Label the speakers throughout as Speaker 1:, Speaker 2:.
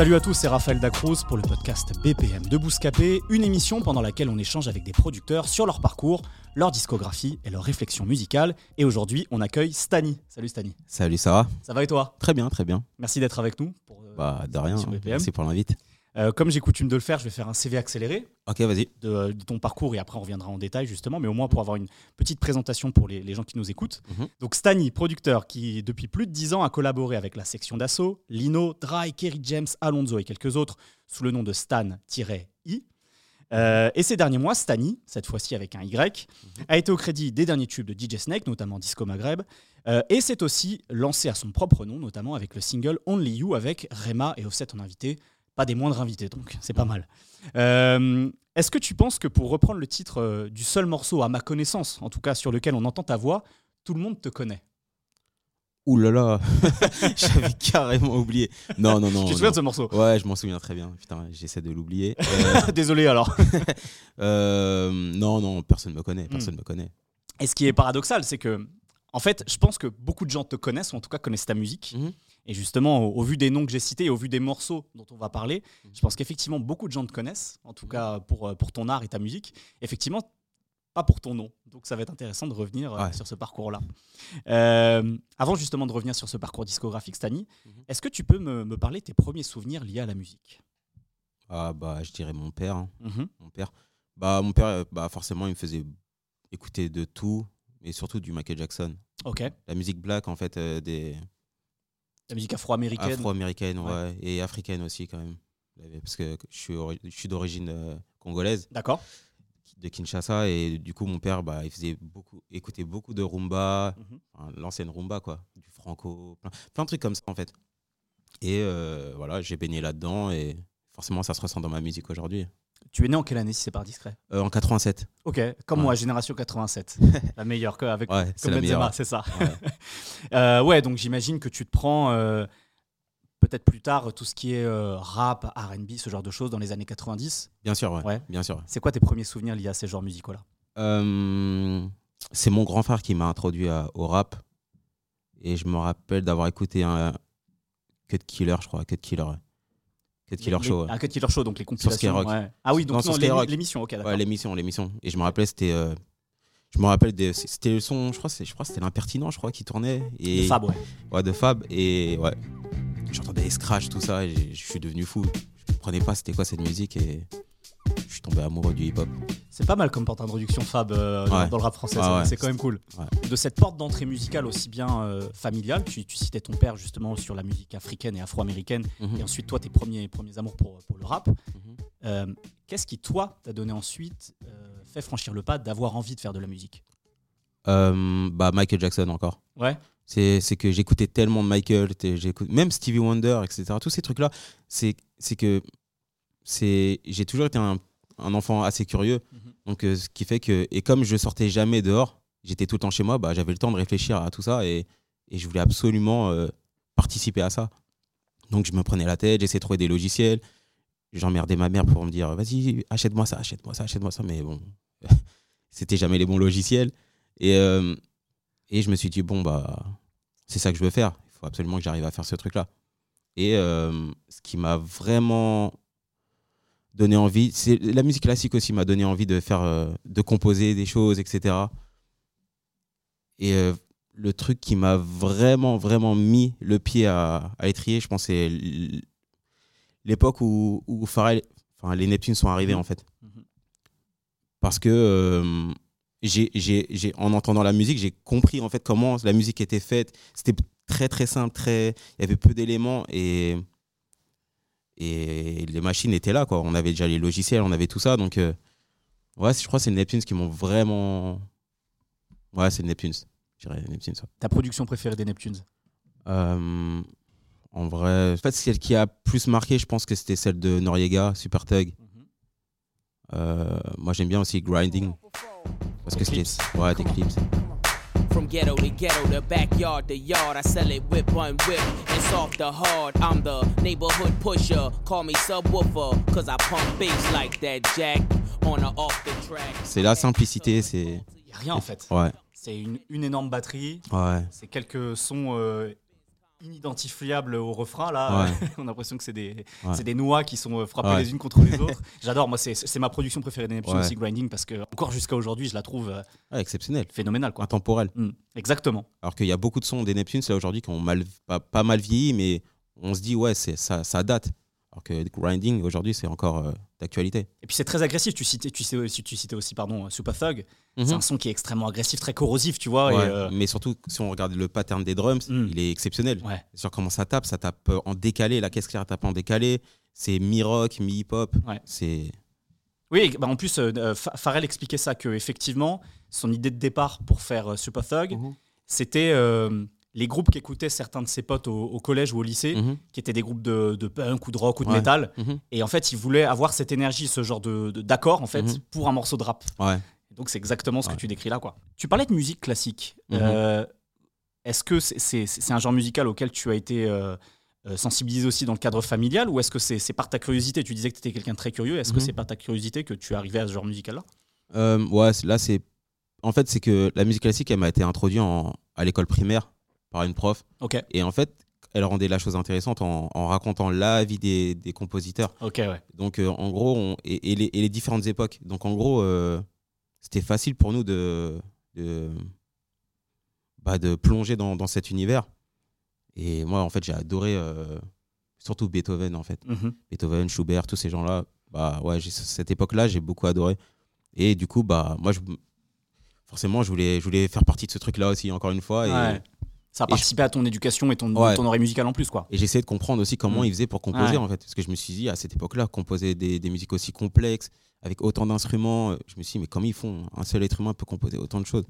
Speaker 1: Salut à tous, c'est Raphaël Dacruz pour le podcast BPM de Bouscapé, une émission pendant laquelle on échange avec des producteurs sur leur parcours, leur discographie et leur réflexion musicale. Et aujourd'hui, on accueille Stani. Salut Stani.
Speaker 2: Salut, ça va?
Speaker 1: Ça va et toi?
Speaker 2: Très bien, très bien.
Speaker 1: Merci d'être avec nous. Pour, euh,
Speaker 2: Bah, de rien. Merci pour l'invite.
Speaker 1: Euh, comme j'ai coutume de le faire, je vais faire un CV accéléré
Speaker 2: Ok, vas-y.
Speaker 1: de, de ton parcours et après on reviendra en détail justement, mais au moins pour avoir une petite présentation pour les, les gens qui nous écoutent.
Speaker 2: Mhm.
Speaker 1: Donc Stani, producteur qui depuis plus de 10 ans a collaboré avec la section d'assaut, Lino, Dry, Kerry James, Alonso et quelques autres sous le nom de Stan-I. Euh, et ces derniers mois, Stani, cette fois-ci avec un Y, a été au crédit des derniers tubes de DJ Snake, notamment Disco Maghreb, euh, et s'est aussi lancé à son propre nom, notamment avec le single Only You avec Rema et Offset en invité. Pas des moindres invités, donc c'est pas mal. Euh, Est-ce que tu penses que pour reprendre le titre euh, du seul morceau, à ma connaissance, en tout cas sur lequel on entend ta voix, tout le monde te connaît?
Speaker 2: Ouh là là, j'avais carrément oublié. Non, non, non.
Speaker 1: Tu te souviens de ce morceau?
Speaker 2: Ouais, je m'en souviens très bien. Putain, j'essaie de l'oublier. Euh,
Speaker 1: Désolé alors.
Speaker 2: euh, non, non, personne me connaît.
Speaker 1: Hmm.
Speaker 2: Personne me connaît.
Speaker 1: Et ce qui est paradoxal, c'est que, en fait, je pense que beaucoup de gens te connaissent, ou en tout cas connaissent ta musique.
Speaker 2: Mhm.
Speaker 1: Et justement, au, au vu des noms que j'ai cités et au vu des morceaux dont on va parler,
Speaker 2: Mhm.
Speaker 1: je pense qu'effectivement, beaucoup de gens te connaissent, en tout cas pour, euh, pour ton art et ta musique. Effectivement, pas pour ton nom. Donc ça va être intéressant de revenir euh,
Speaker 2: Ouais.
Speaker 1: sur ce parcours-là. Euh, avant justement de revenir sur ce parcours discographique, Stani,
Speaker 2: Mhm.
Speaker 1: est-ce que tu peux me, me parler de tes premiers souvenirs liés à la musique?
Speaker 2: Ah, bah, je dirais mon père. hein.
Speaker 1: Mhm.
Speaker 2: Mon père. Bah, mon père, bah, forcément, il me faisait écouter de tout, mais surtout du Michael Jackson.
Speaker 1: Ok.
Speaker 2: La musique black, en fait, euh, des
Speaker 1: La musique afro-américaine.
Speaker 2: afro-américaines,
Speaker 1: Ouais.
Speaker 2: ouais. et africaines aussi, quand même. Parce que je suis, ori- je suis d'origine euh, congolaise.
Speaker 1: D'accord.
Speaker 2: de Kinshasa et du coup mon père bah, il faisait beaucoup écoutait beaucoup de rumba
Speaker 1: Mhm.
Speaker 2: l'ancienne rumba quoi du franco plein, plein de trucs comme ça en fait et euh, voilà j'ai baigné là dedans et forcément ça se ressent dans ma musique aujourd'hui
Speaker 1: Tu es né en quelle année si c'est pas discret
Speaker 2: Euh, en 87
Speaker 1: Ok, comme
Speaker 2: Ouais.
Speaker 1: moi, génération 87. la meilleure que avec
Speaker 2: ouais c'est
Speaker 1: comme Benzema,
Speaker 2: meilleure
Speaker 1: c'est ça.
Speaker 2: Ouais.
Speaker 1: Euh, ouais, donc j'imagine que tu te prends euh, peut-être plus tard tout ce qui est rap, RB, ce genre de choses dans les années 90.
Speaker 2: bien sûr ouais,
Speaker 1: Ouais.
Speaker 2: bien sûr
Speaker 1: C'est quoi tes premiers souvenirs liés à ces genres musicaux-là?
Speaker 2: C'est mon grand frère qui m'a introduit à- au rap et je me rappelle d'avoir écouté un Cut Killer je crois Cut Killer ouais. Cut Killer
Speaker 1: Les-
Speaker 2: Show ouais.
Speaker 1: Un Cut Killer Show, donc les compilations.
Speaker 2: Skyrock.
Speaker 1: ouais. Ah oui, donc
Speaker 2: Non, sur
Speaker 1: non, l'é-
Speaker 2: Skyrock.
Speaker 1: l'émission, ok.
Speaker 2: Ouais, l'émission, l'émission. Et je me rappelais, c'était. euh, je me rappelle, des- c'était le son, je crois, c'est- je crois que c'était l'impertinent, je crois, qui tournait. Et,
Speaker 1: De Fab, ouais.
Speaker 2: Ouais, de Fab. Et ouais, j'entendais les scratchs, tout ça, et je suis devenu fou. Je comprenais pas c'était quoi cette musique, et je suis tombé amoureux du hip-hop.
Speaker 1: C'est pas mal comme porte d'introduction Fab euh, dans,
Speaker 2: Ouais.
Speaker 1: dans le rap français, c'est-
Speaker 2: ouais.
Speaker 1: c'est quand même cool.
Speaker 2: Ouais.
Speaker 1: De cette porte d'entrée musicale aussi bien euh, familiale, tu, tu citais ton père justement sur la musique africaine et afro-américaine,
Speaker 2: Mhm.
Speaker 1: et ensuite toi tes premiers, premiers amours pour, pour le rap.
Speaker 2: Mhm.
Speaker 1: Euh, Qu'est-ce qui toi t'a donné ensuite fait franchir le pas d'avoir envie de faire de la musique?
Speaker 2: Bah, Michael Jackson encore.
Speaker 1: Ouais.
Speaker 2: C'est que j'écoutais tellement de Michael, même Stevie Wonder, etc. Tous ces trucs-là, c'est c'est que c'est j'ai toujours été un, un enfant assez curieux.
Speaker 1: Mhm.
Speaker 2: Donc, euh, ce qui fait que, et comme je sortais jamais dehors, j'étais tout le temps chez moi, bah, j'avais le temps de réfléchir à tout ça et, et je voulais absolument euh, participer à ça. Donc, je me prenais la tête, j'essayais de trouver des logiciels. J'emmerdais ma mère pour me dire vas-y, achète-moi ça, achète-moi ça, achète-moi ça. Mais bon, c'était jamais les bons logiciels. Et, euh, et je me suis dit bon, bah, c'est ça que je veux faire. Il faut absolument que j'arrive à faire ce truc-là. Et ce qui m'a vraiment donné envie, c'est la musique classique aussi m'a donné envie de faire, euh, de composer des choses, etc. Et euh, le truc qui m'a vraiment, vraiment mis le pied à, à l'étrier, je pense, c'est l'époque où, où Pharrell, enfin, les Neptunes sont arrivés, en fait.
Speaker 1: Mhm.
Speaker 2: Parce que, euh, j'ai- en entendant la musique, j'ai compris, en fait, comment la musique était faite. C'était très, très simple, très, il y avait peu d'éléments et, et les machines étaient là, quoi. On avait déjà les logiciels, on avait tout ça. Donc, euh, ouais, je crois que c'est les Neptunes qui m'ont vraiment. Ouais, c'est les Neptunes. Je dirais les Neptunes.
Speaker 1: Ta production préférée des Neptunes?
Speaker 2: Euh, en vrai, en fait, celle qui a plus marqué, je pense que c'était celle de Noriega, Super Tug. Euh, moi, j'aime bien aussi Grinding. Parce que c'était. Ouais, des clips.
Speaker 3: From ghetto to ghetto to backyard to yard, I sell it whip on whip. It's off the hard. I'm the neighborhood pusher. Call me subwoofer, cause I pump bass like that jack on or off the track.
Speaker 2: C'est la simplicité, c'est.
Speaker 1: Il n'y a rien en fait.
Speaker 2: Ouais,
Speaker 1: C'est une, une énorme batterie,
Speaker 2: ouais.
Speaker 1: c'est quelques sons euh, inidentifiables au refrain. Là,
Speaker 2: Ouais.
Speaker 1: on a l'impression que c'est des,
Speaker 2: Ouais.
Speaker 1: c'est des noix qui sont euh, frappées
Speaker 2: Ouais.
Speaker 1: les unes contre les autres. J'adore, moi, c'est, c'est ma production préférée des Neptunes aussi, Grinding, parce que encore jusqu'à aujourd'hui, je la trouve euh,
Speaker 2: Ouais, exceptionnel.
Speaker 1: phénoménale. Quoi.
Speaker 2: Intemporel.
Speaker 1: Mm, exactement.
Speaker 2: Alors qu'il y a beaucoup de sons des Neptunes là aujourd'hui qui ont mal, pas, pas mal vieilli, mais on se dit, ouais, c'est, ça, ça date. Alors que Grinding aujourd'hui, c'est encore euh, d'actualité.
Speaker 1: Et puis c'est très agressif. Tu citais, tu citais, tu citais aussi pardon, Super Thug. C'est
Speaker 2: Mhm.
Speaker 1: un son qui est extrêmement agressif, très corrosif, tu vois.
Speaker 2: Ouais,
Speaker 1: et, euh,
Speaker 2: Mais surtout, si on regarde le pattern des drums,
Speaker 1: Mm.
Speaker 2: il est exceptionnel.
Speaker 1: ouais.
Speaker 2: Sur comment ça tape, ça tape euh, en décalé, la caisse claire tape en décalé. C'est mi-rock, mi-hip-hop.
Speaker 1: Ouais.
Speaker 2: C'est.
Speaker 1: Oui, bah en plus, euh, euh, Pharrell expliquait ça, que effectivement, son idée de départ pour faire euh, Super Thug,
Speaker 2: Mhm.
Speaker 1: c'était euh, les groupes qu'écoutaient certains de ses potes au, au collège ou au lycée,
Speaker 2: Mhm,
Speaker 1: qui étaient des groupes de, de punk ou de rock ou de
Speaker 2: Ouais.
Speaker 1: métal.
Speaker 2: mhm.
Speaker 1: Et en fait, il voulait avoir cette énergie, ce genre de de- d'accord, en fait,
Speaker 2: Mhm.
Speaker 1: pour un morceau de rap.
Speaker 2: Ouais.
Speaker 1: Donc, c'est exactement ce que tu décris là, quoi. Tu parlais de musique classique. Euh, est-ce que c'est un genre musical auquel tu as été euh, euh, sensibilisé aussi dans le cadre familial ou est-ce que c'est par ta curiosité? Tu disais que tu étais quelqu'un de très curieux. Est-ce que c'est par ta curiosité que tu es arrivé à ce genre musical-là
Speaker 2: Euh, ouais, là, c'est. En fait, c'est que la musique classique, elle m'a été introduite en- à l'école primaire par une prof. Et en fait, elle rendait la chose intéressante en, en racontant la vie des, des compositeurs.
Speaker 1: ouais.
Speaker 2: Donc, euh, en gros, on- et, et les, et les différentes époques. Donc, en gros, euh, c'était facile pour nous de, de, bah, de plonger dans, dans cet univers. Et moi, en fait, j'ai adoré, euh, surtout Beethoven, en fait.
Speaker 1: Mhm.
Speaker 2: Beethoven, Schubert, tous ces gens-là. Bah, ouais, cette époque-là, j'ai beaucoup adoré. Et du coup, bah, moi, je, forcément, je voulais, je voulais faire partie de ce truc-là aussi, encore une fois. Et,
Speaker 1: Ouais. Ça a
Speaker 2: je-
Speaker 1: participé à ton éducation et ton,
Speaker 2: Ouais.
Speaker 1: ton oreille musicale en plus, quoi.
Speaker 2: Et j'essayais de comprendre aussi comment
Speaker 1: Mm.
Speaker 2: ils faisaient pour composer,
Speaker 1: Ouais.
Speaker 2: en fait. Parce que je me suis dit, à cette époque-là, composer des, des musiques aussi complexes, avec autant d'instruments, euh, je me suis dit, mais comment ils font Un seul être humain peut composer autant de choses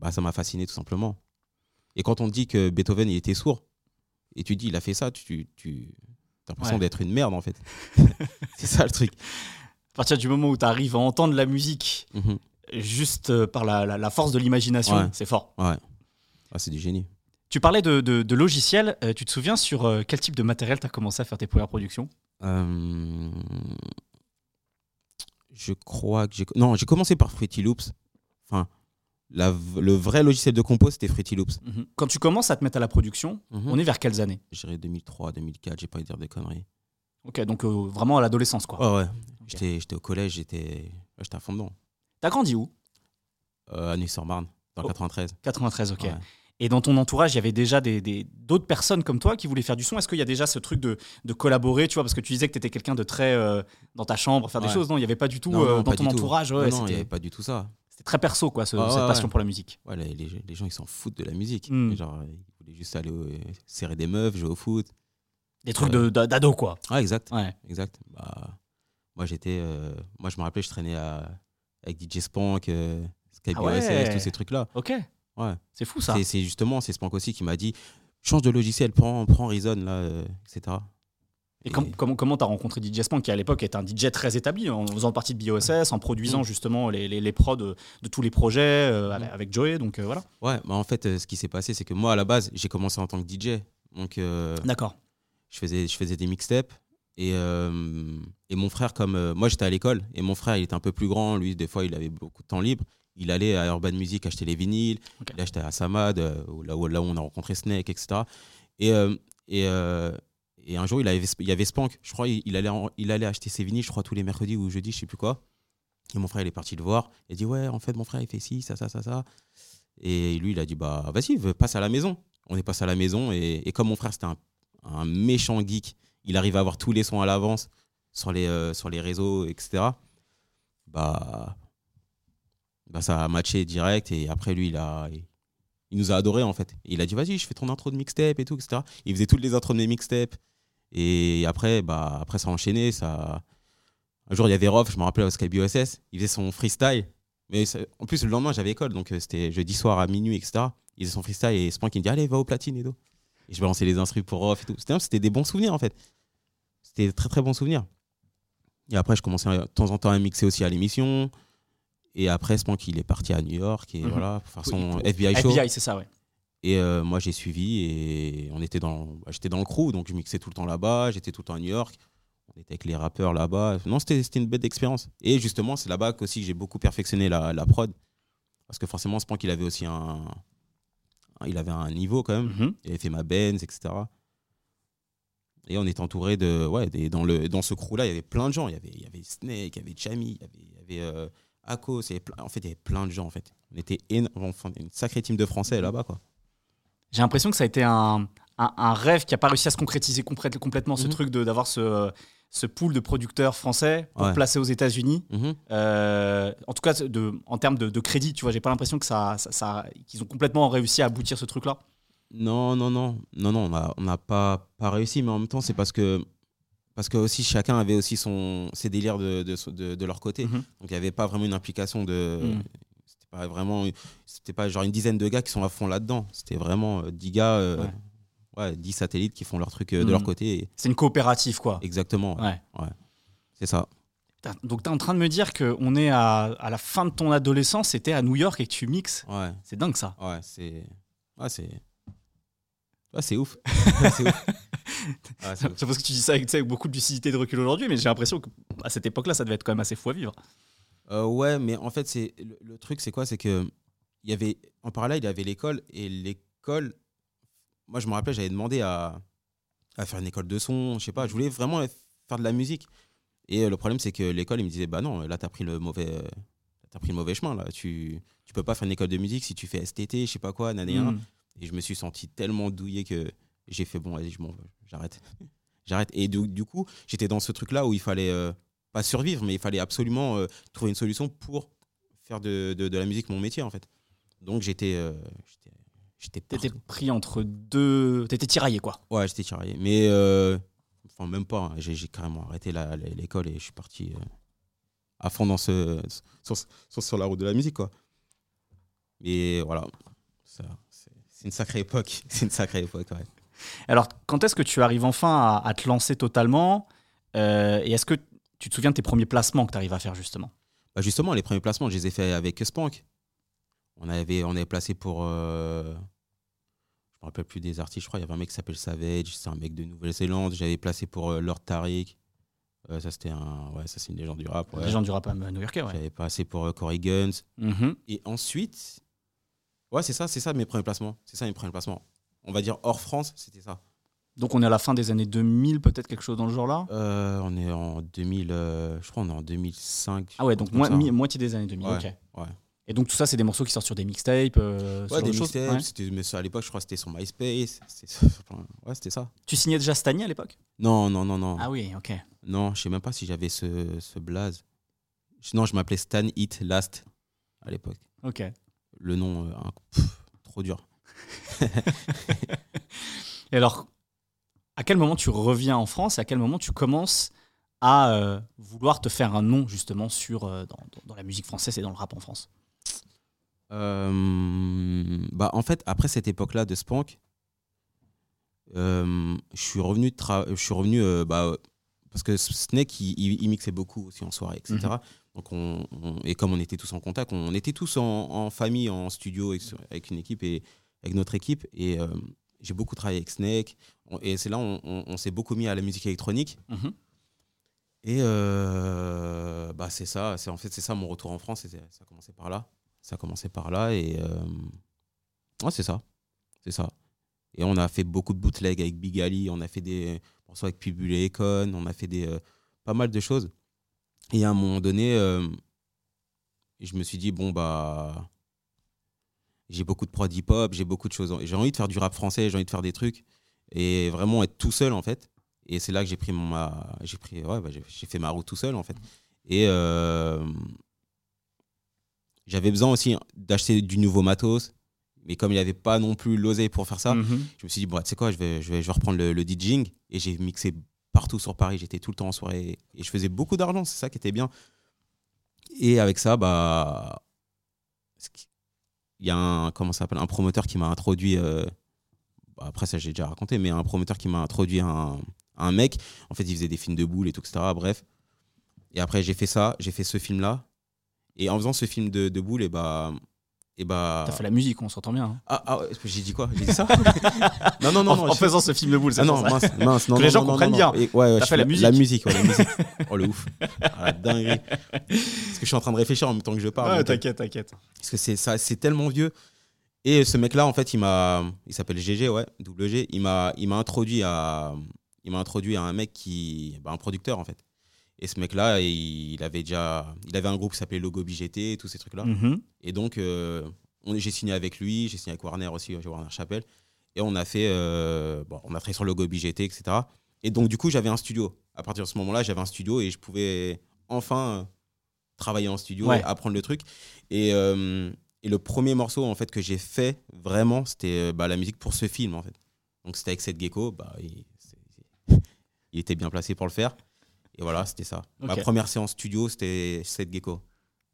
Speaker 2: bah, Ça m'a fasciné, tout simplement. Et quand on dit que Beethoven, il était sourd, et tu dis, il a fait ça, tu, tu as l'impression
Speaker 1: Ouais.
Speaker 2: d'être une merde, en fait. C'est ça le truc.
Speaker 1: À partir du moment où tu arrives à entendre la musique
Speaker 2: Mhm.
Speaker 1: juste euh, par la, la- la force de l'imagination, c'est fort.
Speaker 2: Ouais. Ah, c'est du génie.
Speaker 1: Tu parlais de, de, de logiciels. euh, tu te souviens sur euh, quel type de matériel tu as commencé à faire tes premières productions?
Speaker 2: Euh, Je crois que j'ai. Non, j'ai commencé par Fruity Loops. Enfin, la v- le vrai logiciel de compo, c'était Fruity Loops.
Speaker 1: Mhm. Quand tu commences à te mettre à la production,
Speaker 2: Mhm.
Speaker 1: on est vers quelles années?
Speaker 2: Je dirais 2003, 2004, j'ai pas envie de dire des conneries.
Speaker 1: Ok, donc euh, vraiment à l'adolescence, quoi.
Speaker 2: Ouais, ouais. J'étais, j'étais au collège, j'étais, ouais, j'étais à fond dedans.
Speaker 1: T'as grandi où?
Speaker 2: Euh, à Nuit-sur-Marne, dans le
Speaker 1: Oh.
Speaker 2: 93.
Speaker 1: 93, ok.
Speaker 2: Ouais.
Speaker 1: Et dans ton entourage, il y avait déjà des, des- d'autres personnes comme toi qui voulaient faire du son. Est-ce qu'il y a déjà ce truc de, de collaborer, tu vois, parce que tu disais que tu étais quelqu'un de très euh, dans ta chambre, faire des
Speaker 2: Ouais.
Speaker 1: choses. Non, il n'y avait pas du tout
Speaker 2: Non,
Speaker 1: euh, dans ton entourage.
Speaker 2: Non,
Speaker 1: Ouais,
Speaker 2: non, il n'y avait pas du tout ça.
Speaker 1: c'était très perso, quoi, ce-
Speaker 2: Ah,
Speaker 1: cette
Speaker 2: ouais,
Speaker 1: passion
Speaker 2: ouais.
Speaker 1: pour la musique.
Speaker 2: Ouais, les, gens, ils s'en foutent de la musique.
Speaker 1: Mm.
Speaker 2: Genre, ils voulaient juste aller euh, serrer des meufs, jouer au foot.
Speaker 1: Des trucs
Speaker 2: Ouais.
Speaker 1: de, d'a- d'ado, quoi.
Speaker 2: Ah, exact.
Speaker 1: Ouais.
Speaker 2: Exact. Bah, moi, j'étais. euh, moi, je me rappelais, je traînais à- avec DJ Spank, euh, Skype
Speaker 1: Ah ouais.
Speaker 2: Tous ces trucs-là.
Speaker 1: Ok.
Speaker 2: Ouais.
Speaker 1: C'est fou, ça.
Speaker 2: C'est, justement, c'est Spank aussi qui m'a dit change de logiciel, prends, prends Reason, là, euh, etc.
Speaker 1: Et com- comment comment t'as rencontré DJ Spank, qui à l'époque était un DJ très établi, en faisant partie de BOSS, en produisant
Speaker 2: Mm.
Speaker 1: justement les, les, les prods de, de tous les projets euh, avec-
Speaker 2: Mm.
Speaker 1: avec Joey. Donc euh, voilà.
Speaker 2: Ouais, bah en fait, euh, ce qui s'est passé, c'est que moi, à la base, j'ai commencé en tant que DJ. Donc, euh,
Speaker 1: D'accord.
Speaker 2: je, faisais, je faisais des mixtapes. Et, euh, et mon frère, comme euh, moi, j'étais à l'école, et mon frère, il était un peu plus grand. Lui, des fois, il avait beaucoup de temps libre. Il allait à Urban Music acheter les vinyles. Il achetait à Samad, euh, là, où, là où on a rencontré Snake, etc. Et, euh, et, euh, et un jour, il, avait, il y avait Spank. Je crois il, allait, il allait acheter ses vinyles, je crois, tous les mercredis ou jeudis, je sais plus quoi. Et mon frère, il est parti le voir. Il a dit Ouais, en fait, mon frère, il fait ci, ça, ça, ça, ça. Et lui, il a dit Bah, vas-y, passe à la maison. On est passé à la maison. Et, et comme mon frère, c'était un, un méchant geek, il arrive à avoir tous les sons à l'avance sur les, euh, sur les réseaux, etc. Bah, bah, ça a matché direct. Et après, lui, il, a, il nous a adorés, en fait. Il a dit Vas-y, je fais ton intro de mixtape et tout, etc. Il faisait toutes les intros de mes mixtapes. Et après, bah, après ça a enchaîné. Ça... Un jour, il y avait Rof, je me rappelle au Sky BOSS, il faisait son freestyle. Mais en plus, le lendemain, j'avais école, donc euh, c'était jeudi soir à minuit, etc. Il faisait son freestyle et Spank, il me dit Allez, va au platine et tout. Et je balançais les instrus pour Rof et tout. C'était c'était des bons souvenirs, en fait. C'était très, très bons souvenirs. Et après, je commençais de temps en temps à mixer aussi à l'émission. Et après, Spank, il est parti à New York et
Speaker 1: Mhm.
Speaker 2: voilà, pour faire son
Speaker 1: Oui,
Speaker 2: FBI show.
Speaker 1: FBI, c'est ça, ouais.
Speaker 2: Et euh, moi, j'ai suivi et on était dans, bah, j'étais dans le crew, donc je mixais tout le temps là-bas. J'étais tout le temps à New York. On était avec les rappeurs là-bas. Non, c'était une bête d'expérience. Et justement, c'est là-bas que j'ai beaucoup perfectionné la, la prod. Parce que forcément, Spank, il avait aussi un, il avait un niveau quand même.
Speaker 1: Mhm.
Speaker 2: Il avait fait ma Benz, etc. Et on était entouré de. Ouais, des- dans, le, dans ce crew-là, il y avait plein de gens. Il y avait, il y avait Snake, il y avait Chami, il y avait, il y avait euh, Avait plein- en fait, il y avait plein de gens. En fait. On était enfin, une sacrée team de Français là-bas. quoi.
Speaker 1: J'ai l'impression que ça a été un, un- un rêve qui n'a pas réussi à se concrétiser complète- complètement, ce
Speaker 2: Mhm.
Speaker 1: truc de- d'avoir ce, ce pool de producteurs français pour
Speaker 2: Ouais.
Speaker 1: placer aux États-Unis.
Speaker 2: Mhm.
Speaker 1: Euh, en tout cas, de, en termes de, de crédit, tu vois, j'ai pas l'impression que ça, ça- ça- qu'ils ont complètement réussi à aboutir ce truc-là.
Speaker 2: Non, non, non, non, non, on n'a on n'a pas, pas réussi, mais en même temps, c'est parce que, parce que aussi chacun avait aussi son, ses délires de, de, de- de leur côté.
Speaker 1: Mhm.
Speaker 2: Donc il n'y avait pas vraiment une implication de.
Speaker 1: Mhm.
Speaker 2: C'était pas vraiment. C'était pas genre une dizaine de gars qui sont à fond là-dedans. C'était vraiment euh, 10 gars, euh,
Speaker 1: Ouais.
Speaker 2: ouais, 10 satellites qui font leur truc euh, de
Speaker 1: Mhm.
Speaker 2: leur côté. et-
Speaker 1: C'est une coopérative, quoi.
Speaker 2: exactement, ouais,
Speaker 1: Ouais.
Speaker 2: c'est ça.
Speaker 1: Donc, tu es en train de me dire qu'on est à, à la fin de ton adolescence, c'était à New York et que tu mixes.
Speaker 2: Ouais,
Speaker 1: C'est dingue, ça.
Speaker 2: ouais, c'est. Ouais, c'est. Ouais, c'est ouf. Ouais, c'est ouf. Ouais, c'est
Speaker 1: parce que tu dis ça avec, beaucoup de lucidité et de recul aujourd'hui, mais j'ai l'impression qu'à cette époque-là, ça devait être quand même assez fou à vivre.
Speaker 2: Euh, ouais, mais en fait, c'est le, le truc, c'est quoi? C'est que il y avait en parallèle, il y avait l'école et l'école. Moi, je me rappelle, j'avais demandé à, à faire une école de son. Je sais pas, je voulais vraiment faire de la musique. Et euh, le problème, c'est que l'école, il me disait, bah non, là, t'as pris le mauvais, t'as pris le mauvais chemin. Là, tu, tu peux pas faire une école de musique si tu fais STT, je sais pas quoi, nanéa.
Speaker 1: Mhm.
Speaker 2: Et je me suis senti tellement douillé que j'ai fait bon, allez, je m'en j'arrête. j'arrête. Et du, du coup, j'étais dans ce truc-là où il fallait euh, pas survivre, mais il fallait absolument euh, trouver une solution pour faire de, de, de la musique mon métier, en fait. Donc j'étais. euh, j'étais-
Speaker 1: T'étais pris entre deux. T'étais tiraillé, quoi.
Speaker 2: Ouais, j'étais tiraillé. Mais. euh, enfin, même pas. hein. J'ai carrément arrêté l'école et je suis parti à fond dans ce, sur, sur, sur la route de la musique, quoi. Et voilà. C'est une sacrée époque. C'est une sacrée époque, ouais.
Speaker 1: Alors, quand est-ce que tu arrives enfin à, à te lancer totalement Euh, Et est-ce que tu te souviens de tes premiers placements que tu arrives à faire, justement?
Speaker 2: Bah justement, les premiers placements, je les ai faits avec Spank. On avait, on avait placé pour. euh, je me rappelle plus des artistes, je crois. Il y avait un mec qui s'appelle Savage, c'est un mec de Nouvelle-Zélande. J'avais placé pour euh, Lord Tariq. Euh, ça, c'était un. Ouais, ça, c'est une légende du rap. ouais.
Speaker 1: Gens du rap new-yorkais, ouais.
Speaker 2: J'avais passé pour Corey Guns.
Speaker 1: Mhm.
Speaker 2: Et ensuite. Ouais, c'est ça, c'est ça mes premiers placements. C'est ça mes premiers placements. On va dire hors France, c'était ça.
Speaker 1: Donc, on est à la fin des années 2000, peut-être quelque chose dans le genre-là
Speaker 2: Euh, on est en 2000. euh, je crois on est en 2005.
Speaker 1: Ah ouais, donc mi- moitié des années 2000,
Speaker 2: Ouais,
Speaker 1: ok.
Speaker 2: ouais.
Speaker 1: Et donc, tout ça, c'est des morceaux qui sortent sur des mixtapes euh,
Speaker 2: Ouais,
Speaker 1: genre
Speaker 2: des mixtapes,
Speaker 1: Ouais.
Speaker 2: mais ça, à l'époque, je crois que c'était sur MySpace. Ouais, c'était ça.
Speaker 1: Tu signais déjà Stani à l'époque?
Speaker 2: Non, non, non, non.
Speaker 1: Ah oui, ok.
Speaker 2: Non, je sais même pas si j'avais ce, ce blaze. Non, je m'appelais Stan Hit Last à l'époque.
Speaker 1: Ok.
Speaker 2: Le nom, euh, pff, trop dur.
Speaker 1: Et alors, à quel moment tu reviens en France et à quel moment tu commences à euh, vouloir te faire un nom justement sur, euh, dans, la musique française et dans le rap en France?
Speaker 2: Euh, bah, en fait, après cette époque-là de Spank, je suis revenu, je suis revenu bah, parce que Snake, il, il- il mixait beaucoup aussi en soirée, etc.
Speaker 1: Mhm.
Speaker 2: Donc on, on- et comme on était tous en contact, on était tous en, en famille, en studio avec, avec une équipe et avec notre équipe. Et euh, j'ai beaucoup travaillé avec Snake. Et c'est là on, on- on s'est beaucoup mis à la musique électronique.
Speaker 1: Mhm.
Speaker 2: Et euh, bah c'est ça, c'est en fait c'est ça mon retour en France, ça a commencé par là, ça a commencé par là et euh, ouais, c'est ça, c'est ça. Et on a fait beaucoup de bootlegs avec Big Ali, on a fait des morceaux avec Pibul et Econ, on a fait des euh, pas mal de choses. Et à un moment donné, je me suis dit bon bah j'ai beaucoup de prod hip-hop, j'ai beaucoup de choses, j'ai envie de faire du rap français, j'ai envie de faire des trucs et vraiment être tout seul en fait. Et c'est là que j'ai pris mon ma j'ai pris ouais, bah, j'ai fait ma route tout seul en fait. Et euh, j'avais besoin aussi d'acheter du nouveau matos. mais comme il n'y avait pas non plus l'oseille pour faire ça,
Speaker 1: Mhm.
Speaker 2: je me suis dit, bon, tu sais quoi, je vais, je, vais, je vais reprendre le, le DJing. Et j'ai mixé partout sur Paris. J'étais tout le temps en soirée. Et je faisais beaucoup d'argent. C'est ça qui était bien. Et avec ça, bah. Il y a un, promoteur qui m'a introduit. euh, bah, après, ça, j'ai déjà raconté, mais un promoteur qui m'a introduit un, mec. En fait, il faisait des films de boules et tout, etc. Bref. Et après, j'ai fait ça. J'ai fait ce film-là. Et en faisant ce film de, de boules, et bah. Et bah.
Speaker 1: T'as fait la musique, on s'entend bien. hein.
Speaker 2: Ah, ah, j'ai dit quoi? J'ai dit ça? Non, non, non.
Speaker 1: en,
Speaker 2: non
Speaker 1: en
Speaker 2: je-
Speaker 1: faisant ce film de boule,
Speaker 2: ah non,
Speaker 1: ça.
Speaker 2: mince, mince, non,
Speaker 1: Que
Speaker 2: non,
Speaker 1: les gens comprennent bien.
Speaker 2: Et, ouais, ouais,
Speaker 1: T'as fait la musique.
Speaker 2: La musique, ouais, la musique. Oh le ouf. Ah, la dinguerie. Parce que je suis en train de réfléchir en même temps que je parle.
Speaker 1: Ouais,
Speaker 2: euh,
Speaker 1: t'inquiète, t'inquiète.
Speaker 2: parce que c'est ça, c'est tellement vieux. Et ce mec-là, en fait, il m'a, il s'appelle GG, ouais, WG. Il m'a, il m'a introduit à, il m'a introduit à un mec qui, bah, un producteur en fait. Et ce mec-là, il, il avait déjà, il avait un groupe qui s'appelait Logo BGT, tous ces trucs-là.
Speaker 1: Mhm.
Speaker 2: Et donc, euh, j'ai signé avec lui, j'ai signé avec Warner aussi, Warner Chappelle. Et on a fait, euh, bon, on a travaillé sur logo BGT, etc. Et donc, du coup, j'avais un studio. À partir de ce moment-là, j'avais un studio et je pouvais enfin travailler en studio
Speaker 1: Ouais.
Speaker 2: et apprendre le truc. Et, euh, et le premier morceau, en fait, que j'ai fait vraiment, c'était euh, bah, la musique pour ce film, en fait. Donc, c'était avec Seth Gecko. Bah, il était bien placé pour le faire. Et voilà, c'était ça. Ma première séance studio, c'était Seth Gecko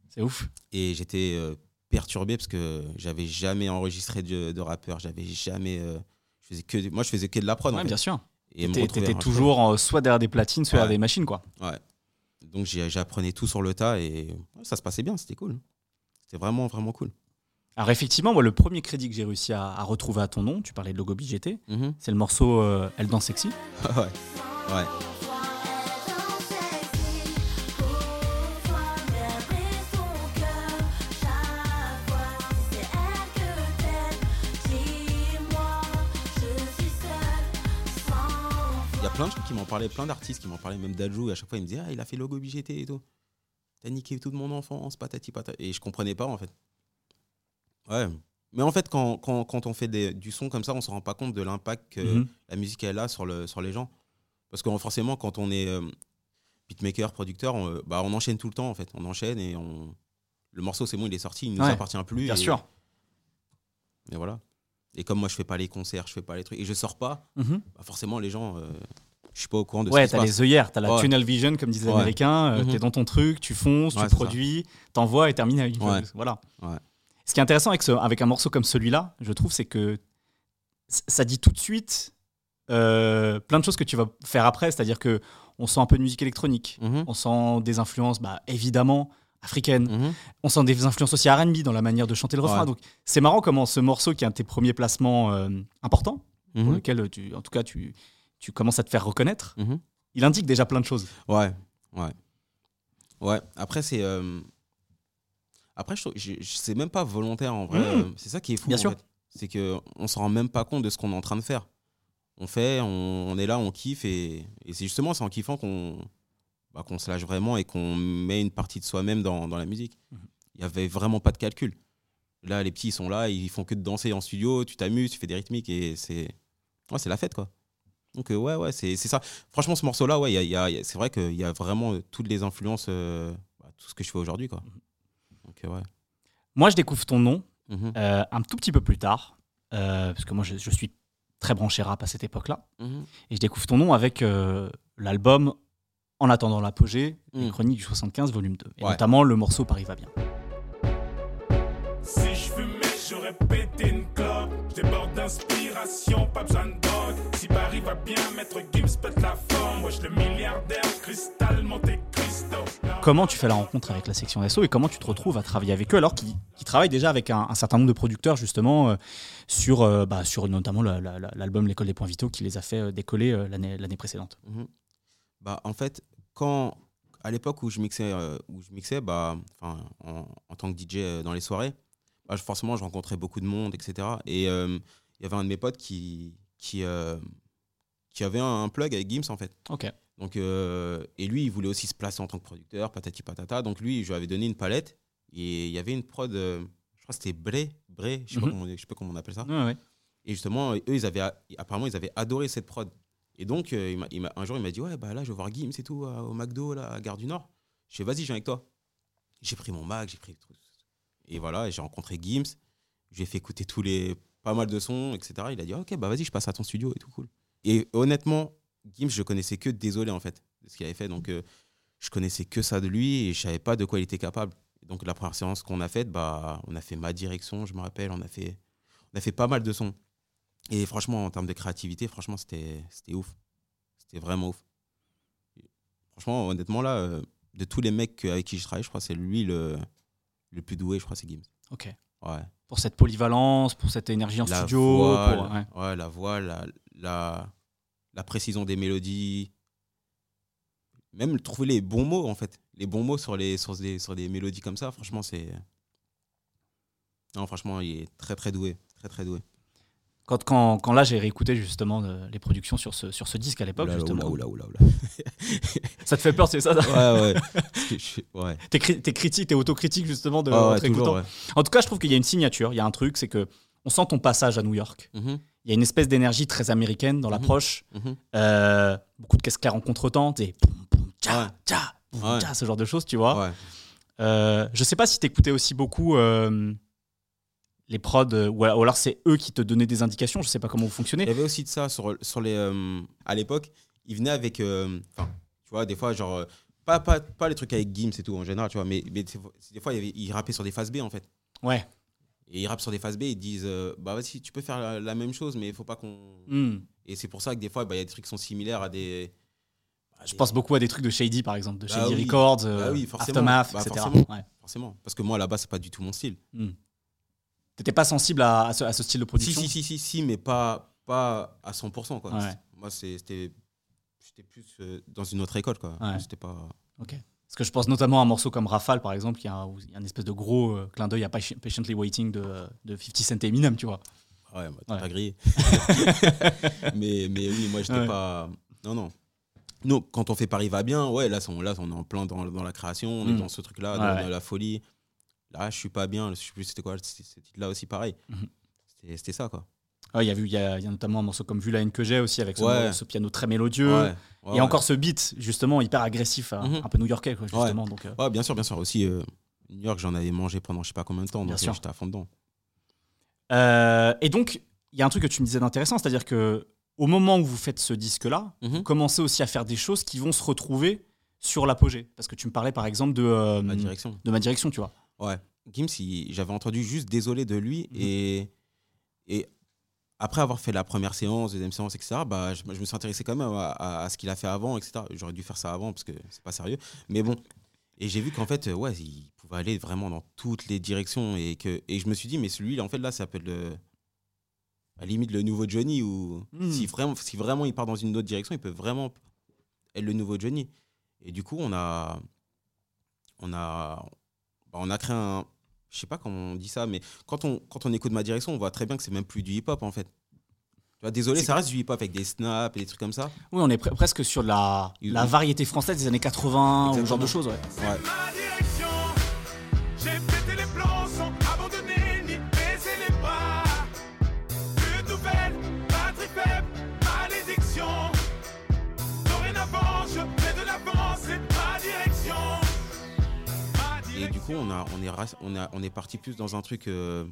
Speaker 1: C'est ouf.
Speaker 2: et j'étais euh, perturbé parce que j'avais jamais enregistré de, de rappeur j'avais jamais euh, je faisais que moi je faisais que de la prod en
Speaker 1: Ouais,
Speaker 2: fait.
Speaker 1: bien sûr.
Speaker 2: et
Speaker 1: T'étais
Speaker 2: en
Speaker 1: toujours euh, soit derrière des platines, soit derrière des machines, quoi.
Speaker 2: ouais donc j'apprenais tout sur le tas et ça se passait bien c'était cool c'était vraiment vraiment cool
Speaker 1: Alors effectivement, moi, le premier crédit que j'ai réussi à, à retrouver à ton nom, tu parlais de logo BGT,
Speaker 2: Mhm.
Speaker 1: c'est le morceau euh, Elle danse sexy.
Speaker 2: ouais ouais plein de gens qui m'en parlaient plein d'artistes qui m'en parlaient même d'Adjou et à chaque fois il me disait ah il a fait logo BGT et tout t'as niqué toute mon enfance patati patata et je comprenais pas en fait ouais mais en fait quand, quand, quand on fait des- du son comme ça on se rend pas compte de l'impact que
Speaker 1: Mhm.
Speaker 2: la musique elle a sur, le, sur les gens. Parce que forcément, quand on est euh, beatmaker, producteur, on, euh, bah, on enchaîne tout le temps en fait. On enchaîne et on. Le morceau, c'est bon, il est sorti, il ne nous
Speaker 1: Ouais,
Speaker 2: appartient plus.
Speaker 1: Bien
Speaker 2: et,
Speaker 1: sûr.
Speaker 2: Et voilà. Et comme moi, je fais pas les concerts, je fais pas les trucs et je sors pas,
Speaker 1: Mhm.
Speaker 2: bah, forcément, les gens, euh, je suis pas au courant de
Speaker 1: Ouais,
Speaker 2: ce qui se
Speaker 1: t'as
Speaker 2: passe.
Speaker 1: les œillères, t'as la
Speaker 2: Ouais.
Speaker 1: tunnel vision, comme disent les
Speaker 2: Ouais.
Speaker 1: Américains. euh,
Speaker 2: Mhm.
Speaker 1: T'es dans ton truc, tu fonces,
Speaker 2: Ouais,
Speaker 1: tu produis, t'envoies et terminé.
Speaker 2: Ouais.
Speaker 1: Voilà.
Speaker 2: Ouais.
Speaker 1: Ce qui est intéressant avec, ce- avec un morceau comme celui-là, je trouve, c'est que ça dit tout de suite euh, plein de choses que tu vas faire après. C'est-à-dire que on sent un peu de musique électronique,
Speaker 2: Mhm.
Speaker 1: on sent des influences, bah, évidemment, africaines.
Speaker 2: Mhm.
Speaker 1: On sent des influences aussi R&B dans la manière de chanter le refrain.
Speaker 2: Ouais.
Speaker 1: Donc c'est marrant comment ce morceau, qui est un de tes premiers placements euh, importants, pour
Speaker 2: Mhm.
Speaker 1: lequel tu, en tout cas tu, tu commences à te faire reconnaître,
Speaker 2: Mhm.
Speaker 1: il indique déjà plein de choses.
Speaker 2: Ouais, ouais. Ouais, après, c'est. euh, Après, je je- je- c'est même pas volontaire en vrai.
Speaker 1: Mmh.
Speaker 2: euh, C'est ça qui est fou.
Speaker 1: Bien
Speaker 2: en
Speaker 1: sûr.
Speaker 2: C'est qu'on se rend même pas compte de ce qu'on est en train de faire. On fait, on, on est là, on kiffe et, et c'est justement c'est en kiffant qu'on bah, qu'on se lâche vraiment et qu'on met une partie de soi-même dans, dans la musique.
Speaker 1: Mhm.
Speaker 2: Il y avait vraiment pas de calcul. Là, les petits ils sont là, ils font que de danser en studio, tu t'amuses, tu fais des rythmiques et c'est ouais, c'est la fête quoi. Donc euh, ouais, ouais, c'est c'est ça. Franchement, ce morceau-là, ouais, il y a- y a- il y a- c'est vrai qu'il y a vraiment euh, toutes les influences, euh, bah, tout ce que je fais aujourd'hui quoi. Donc euh, ouais.
Speaker 1: Moi, je découvre ton nom
Speaker 2: Mhm.
Speaker 1: euh, un tout petit peu plus tard, euh, parce que moi, je, je suis très branché rap à cette époque-là,
Speaker 2: Mhm.
Speaker 1: et je découvre ton nom avec euh, l'album En attendant l'apogée, les chroniques du 75, volume 2, et
Speaker 2: Ouais.
Speaker 1: notamment le morceau Paris va bien.
Speaker 4: Si je fumais, j'aurais pété une clope. Je déborde d'inspiration, pas besoin de va bien, maître Gims pète la forme. Wesh, le milliardaire, cristal, Monte Cristo.
Speaker 1: Comment tu fais la rencontre avec la section d'assaut et comment tu te retrouves à travailler avec eux alors qu'ils travaillent déjà avec un, un certain nombre de producteurs justement euh, sur, euh, bah, sur notamment la- la- la- l'album L'école des points vitaux qui les a fait euh, décoller euh, l'année l'année précédente?
Speaker 2: Mhm. Bah, en fait, quand, à l'époque où je mixais, euh, où je mixais bah, en, en tant que DJ euh, dans les soirées, bah, je- forcément, je rencontrais beaucoup de monde, etc. Et euh, il y avait un de mes potes qui, qui, euh, qui avait un, un plug avec Gims, en fait.
Speaker 1: Ok.
Speaker 2: Donc, euh, et lui, il voulait aussi se placer en tant que producteur, patati patata. Donc, lui, je lui avais donné une palette. Et il y avait une prod, euh, je crois que c'était Bré, Bré, je sais pas
Speaker 1: Mhm.
Speaker 2: je sais pas comment on appelle ça.
Speaker 1: Ouais.
Speaker 2: Et justement, eux, ils avaient, apparemment, ils avaient adoré cette prod. Et donc, euh, il il un jour, il m'a dit Ouais, bah là, je vais voir Gims et tout, au McDo, là, à Gare du Nord. Je fais Vas-y, je viens avec toi. J'ai pris mon Mac, j'ai pris le truc. Et voilà, j'ai rencontré Gims. Je lui ai fait écouter tous les, pas mal de sons, etc. Il a dit, ok, bah vas-y, je passe à ton studio et tout, cool. Et honnêtement, Gims, je connaissais que désolé, en fait, de ce qu'il avait fait. Donc, euh, je connaissais que ça de lui et je savais pas de quoi il était capable. Donc, la première séance qu'on a faite, bah, on a fait ma direction, je me rappelle, on a fait, on a fait pas mal de sons. Et franchement, en termes de créativité, franchement, c'était ouf. C'était vraiment ouf. Franchement, honnêtement, là, euh, de tous les mecs avec qui je travaille, je crois que c'est lui le, le plus doué, je crois, c'est Gims.
Speaker 1: Ok.
Speaker 2: Ouais.
Speaker 1: Pour cette polyvalence, pour cette énergie en
Speaker 2: la
Speaker 1: studio.
Speaker 2: voix,
Speaker 1: pour- ouais.
Speaker 2: ouais, la voix, la, la, la précision des mélodies. Même trouver les bons mots, en fait. Les bons mots sur, les, sur, des, sur des mélodies comme ça, franchement, c'est. Non, franchement, il est très, très doué. Très, très doué.
Speaker 1: Quand, quand, quand là, j'ai réécouté justement euh, les productions sur ce, sur ce disque à l'époque, justement.
Speaker 2: oula, oula, oula.
Speaker 1: Ça te fait peur, c'est ça
Speaker 2: Ouais, ouais.
Speaker 1: T'es cri- t'es critique, t'es autocritique justement de
Speaker 2: Ah ouais, toujours, ouais.
Speaker 1: En tout cas, je trouve qu'il y a une signature, il y a un truc, c'est que on sent ton passage à New York.
Speaker 2: Mhm,
Speaker 1: Il y a une espèce d'énergie très américaine dans l'approche.
Speaker 2: mhm.
Speaker 1: Euh, beaucoup de caisses claires en contretemps, des poum poum tcha tcha
Speaker 2: Ouais.
Speaker 1: tcha, ce genre de choses, tu vois.
Speaker 2: Ouais.
Speaker 1: Euh, je sais pas si t'écoutais aussi beaucoup euh, les prods euh, ou alors c'est eux qui te donnaient des indications. Je sais pas comment vous
Speaker 2: Il y
Speaker 1: fonctionnez.
Speaker 2: avait aussi de ça sur, sur les. à l'époque, il venait avec. tu vois, des fois, genre. Pas, pas, pas les trucs avec Gims et tout en général, tu vois, mais, mais des fois, des fois, il, y avait, il rappait sur des phases B en fait.
Speaker 1: Ouais.
Speaker 2: Et ils rappent sur des phases B, ils disent euh, Bah vas-y, tu peux faire la, la même chose, mais il faut pas qu'on.
Speaker 1: Hmm.
Speaker 2: Et c'est pour ça que des fois, bah, il y a des trucs qui sont similaires à des. à
Speaker 1: Je
Speaker 2: des-
Speaker 1: pense beaucoup à des trucs de Shady par exemple, de
Speaker 2: Bah
Speaker 1: Shady
Speaker 2: oui.
Speaker 1: Records, euh,
Speaker 2: Bah oui.
Speaker 1: Aftermath,
Speaker 2: Bah,
Speaker 1: etc.
Speaker 2: forcément.
Speaker 1: Ouais.
Speaker 2: Forcément. Parce que moi, là-bas, c'est pas du tout mon style.
Speaker 1: T'étais pas sensible à, à ce, à ce style de production
Speaker 2: si, si, si, si, mais pas, pas à 100%. Quoi.
Speaker 1: Ouais.
Speaker 2: Moi, c'était. J'étais plus euh, dans une autre école, quoi.
Speaker 1: Ouais.
Speaker 2: C'était pas.
Speaker 1: Ok. Parce que je pense notamment à un morceau comme Rafale, par exemple, qui a, un- un espèce de gros euh, clin d'œil à Pati- Patiently Waiting de, de 50 Cent et Eminem, tu vois.
Speaker 2: Ouais, bah, t'as
Speaker 1: Ouais.
Speaker 2: pas grillé. mais, mais oui, moi, j'étais
Speaker 1: Ouais.
Speaker 2: pas. Non, non. Nous, quand on fait Paris va bien, ouais, là, on, là on est en plein dans, dans la création, on est
Speaker 1: Mm.
Speaker 2: dans ce truc-là, dans,
Speaker 1: ouais.
Speaker 2: dans la folie. Là, je suis pas bien. Je sais plus, c'était quoi c- ce titre-là aussi, pareil. C'était- C'était ça, quoi.
Speaker 1: Ouais, Il y, a vu- il y, a, il y a notamment un morceau comme Vu la haine que j'ai aussi, avec ce,
Speaker 2: Ouais.
Speaker 1: ce piano très mélodieux.
Speaker 2: Ouais, ouais,
Speaker 1: et encore ce beat, justement, hyper agressif,
Speaker 2: Mhm.
Speaker 1: un peu new-yorkais, justement. Donc, euh,
Speaker 2: bien sûr, bien sûr. Aussi, euh, New York, j'en avais mangé pendant je sais pas combien de temps,
Speaker 1: Bien
Speaker 2: donc
Speaker 1: sûr.
Speaker 2: euh, j'étais à fond dedans.
Speaker 1: Euh, et donc, il y a un truc que tu me disais d'intéressant, c'est-à-dire que au moment où vous faites ce disque-là,
Speaker 2: Mhm.
Speaker 1: vous commencez aussi à faire des choses qui vont se retrouver sur l'apogée. Parce que tu me parlais, par exemple, de,
Speaker 2: Ma direction.
Speaker 1: de ma direction, tu vois.
Speaker 2: Ouais. Gims, j'avais entendu juste désolé de lui
Speaker 1: Mhm.
Speaker 2: et, et après avoir fait la première séance, deuxième séance, etc., bah, je, je me suis intéressé quand même à, à- à ce qu'il a fait avant, etc. J'aurais dû faire ça avant parce que c'est pas sérieux. Mais bon. Et j'ai vu qu'en fait, ouais, il pouvait aller vraiment dans toutes les directions et que et je me suis dit, mais celui-là, en fait, là, ça peut être le. À la limite, le nouveau Johnny ou
Speaker 1: Mhm.
Speaker 2: si, vraiment, si vraiment il part dans une autre direction, il peut vraiment être le nouveau Johnny. Et du coup, on a. On a. bah, on a créé un. Je sais pas comment on dit ça, mais quand on, quand on écoute ma direction, on voit très bien que c'est même plus du hip-hop en fait. Tu vois, désolé, ça reste du hip-hop avec des snaps et des trucs comme ça.
Speaker 1: Oui, on est pre- presque sur la, la variété française des années 80 ou ce genre de choses. Ouais.
Speaker 2: Ouais. Coup, on, a, on, est, on, a, on est parti plus dans un truc euh,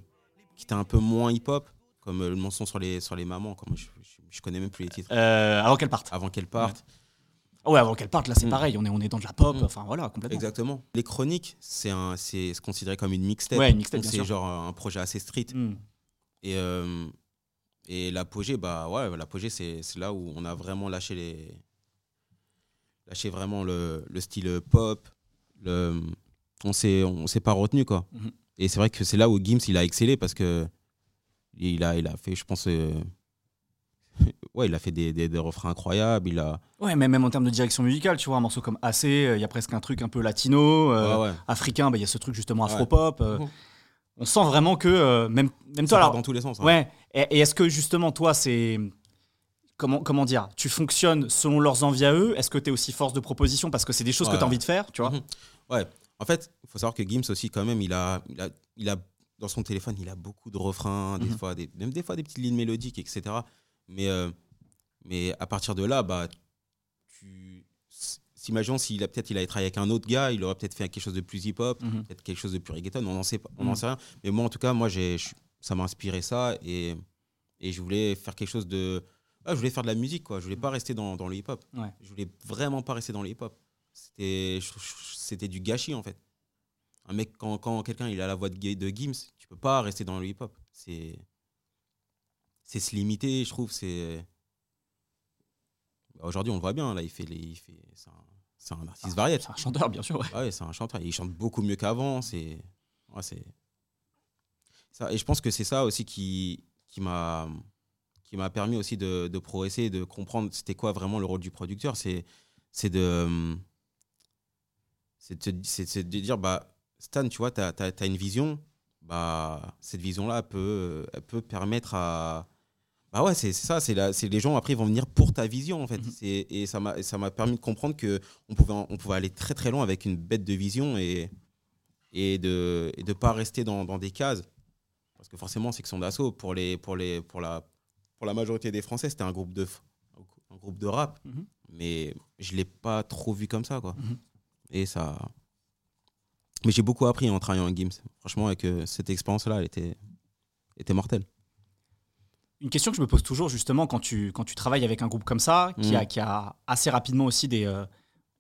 Speaker 2: qui était un peu moins hip-hop, comme euh, le mensonge sur les, sur les mamans. Comme je, je, je connais même plus les titres.
Speaker 1: Euh, avant qu'elle parte.
Speaker 2: Avant qu'elles partent.
Speaker 1: Ah ouais, avant qu'elle parte, là c'est
Speaker 2: Mm.
Speaker 1: pareil, on est, on est dans de la pop,
Speaker 2: Mm.
Speaker 1: enfin voilà, complètement.
Speaker 2: Exactement. Les chroniques, c'est un- c'est c'est considéré comme une mixtape.
Speaker 1: Ouais, une mixtape,
Speaker 2: c'est genre un projet assez street.
Speaker 1: Mm.
Speaker 2: Et, euh, et l'apogée, bah ouais, l'apogée, c'est c'est là où on a vraiment lâché les. lâché vraiment le, le style pop. Le, on s'est on s'est pas retenu, quoi.
Speaker 1: Mhm.
Speaker 2: Et c'est vrai que c'est là où Gims, il a excellé parce que. Il a, il a fait, je pense. euh, ouais, il a fait des, des, des refrains incroyables. Il a.
Speaker 1: Ouais, mais même en termes de direction musicale, tu vois, un morceau comme AC, euh, il y a presque un truc un peu latino, euh,
Speaker 2: ouais, ouais.
Speaker 1: africain, bah, il y a ce truc justement
Speaker 2: Ouais.
Speaker 1: afro-pop. euh,
Speaker 2: Mhm.
Speaker 1: On sent vraiment que, même, même
Speaker 2: Ça
Speaker 1: toi, alors,
Speaker 2: dans tous les sens. hein.
Speaker 1: Ouais. Et, et est-ce que justement, toi, c'est. Comment, comment dire Tu fonctionnes selon leurs envies à eux? Est-ce que tu es aussi force de proposition parce que c'est des choses que tu as envie de faire, tu vois?
Speaker 2: Mhm. Ouais. En fait, il faut savoir que Gims aussi, quand même, il a, il a, il a dans son téléphone, il a beaucoup de refrains, des
Speaker 1: Mhm.
Speaker 2: fois, des, même des fois des petites lignes mélodiques, etc. Mais, euh, mais à partir de là, bah, tu, imaginons s'il a peut-être il avait travaillé avec un autre gars, il aurait peut-être fait quelque chose de plus hip-hop,
Speaker 1: Mhm.
Speaker 2: peut-être quelque chose de plus reggaeton, on n'en sait pas, on
Speaker 1: Mhm.
Speaker 2: sait rien. Mais moi, en tout cas, moi, j'ai, ça m'a inspiré ça et, et je voulais faire quelque chose de. ah, je voulais faire de la musique, quoi. Je voulais pas rester dans, dans le hip-hop.
Speaker 1: Ouais.
Speaker 2: Je voulais vraiment pas rester dans le hip-hop. C'était c'était du gâchis, en fait. Un mec, quand, quand quelqu'un il a la voix de, de Gims, tu peux pas rester dans le hip-hop. C'est c'est se limiter, je trouve. C'est Bah, Aujourd'hui, on le voit bien, là, il fait les. Il fait, c'est un, un artiste variette.
Speaker 1: C'est un chanteur, bien sûr. ouais.
Speaker 2: Ah ouais, c'est un chanteur. Il chante beaucoup mieux qu'avant. C'est, ouais, c'est ça. Et je pense que c'est ça aussi qui, qui m'a, qui m'a permis aussi de, de progresser, de comprendre c'était quoi vraiment le rôle du producteur. C'est, c'est de, c'est de, dire bah Stan, tu vois, tu as, une vision. Bah cette vision-là peut, elle peut permettre à bah ouais, c'est ça, c'est les gens après ils vont venir pour ta vision en fait.
Speaker 1: Mhm.
Speaker 2: C'est- Et ça m'a permis de comprendre que on pouvait, on pouvait aller très très loin avec une bête de vision et, et de ne pas rester dans, dans des cases. Parce que forcément, section d'assaut, pour, les, pour, les, pour, la, pour la majorité des Français, c'était un groupe de, un groupe de rap.
Speaker 1: Mhm.
Speaker 2: Mais je ne l'ai pas trop vu comme ça. Quoi.
Speaker 1: Mhm.
Speaker 2: Et ça. Mais j'ai beaucoup appris en travaillant en Gims. Franchement, avec euh, cette expérience-là, elle était, était mortelle.
Speaker 1: Une question que je me pose toujours, justement, quand tu, quand tu travailles avec un groupe comme ça, qui,
Speaker 2: Mm.
Speaker 1: a, qui a assez rapidement aussi des. euh,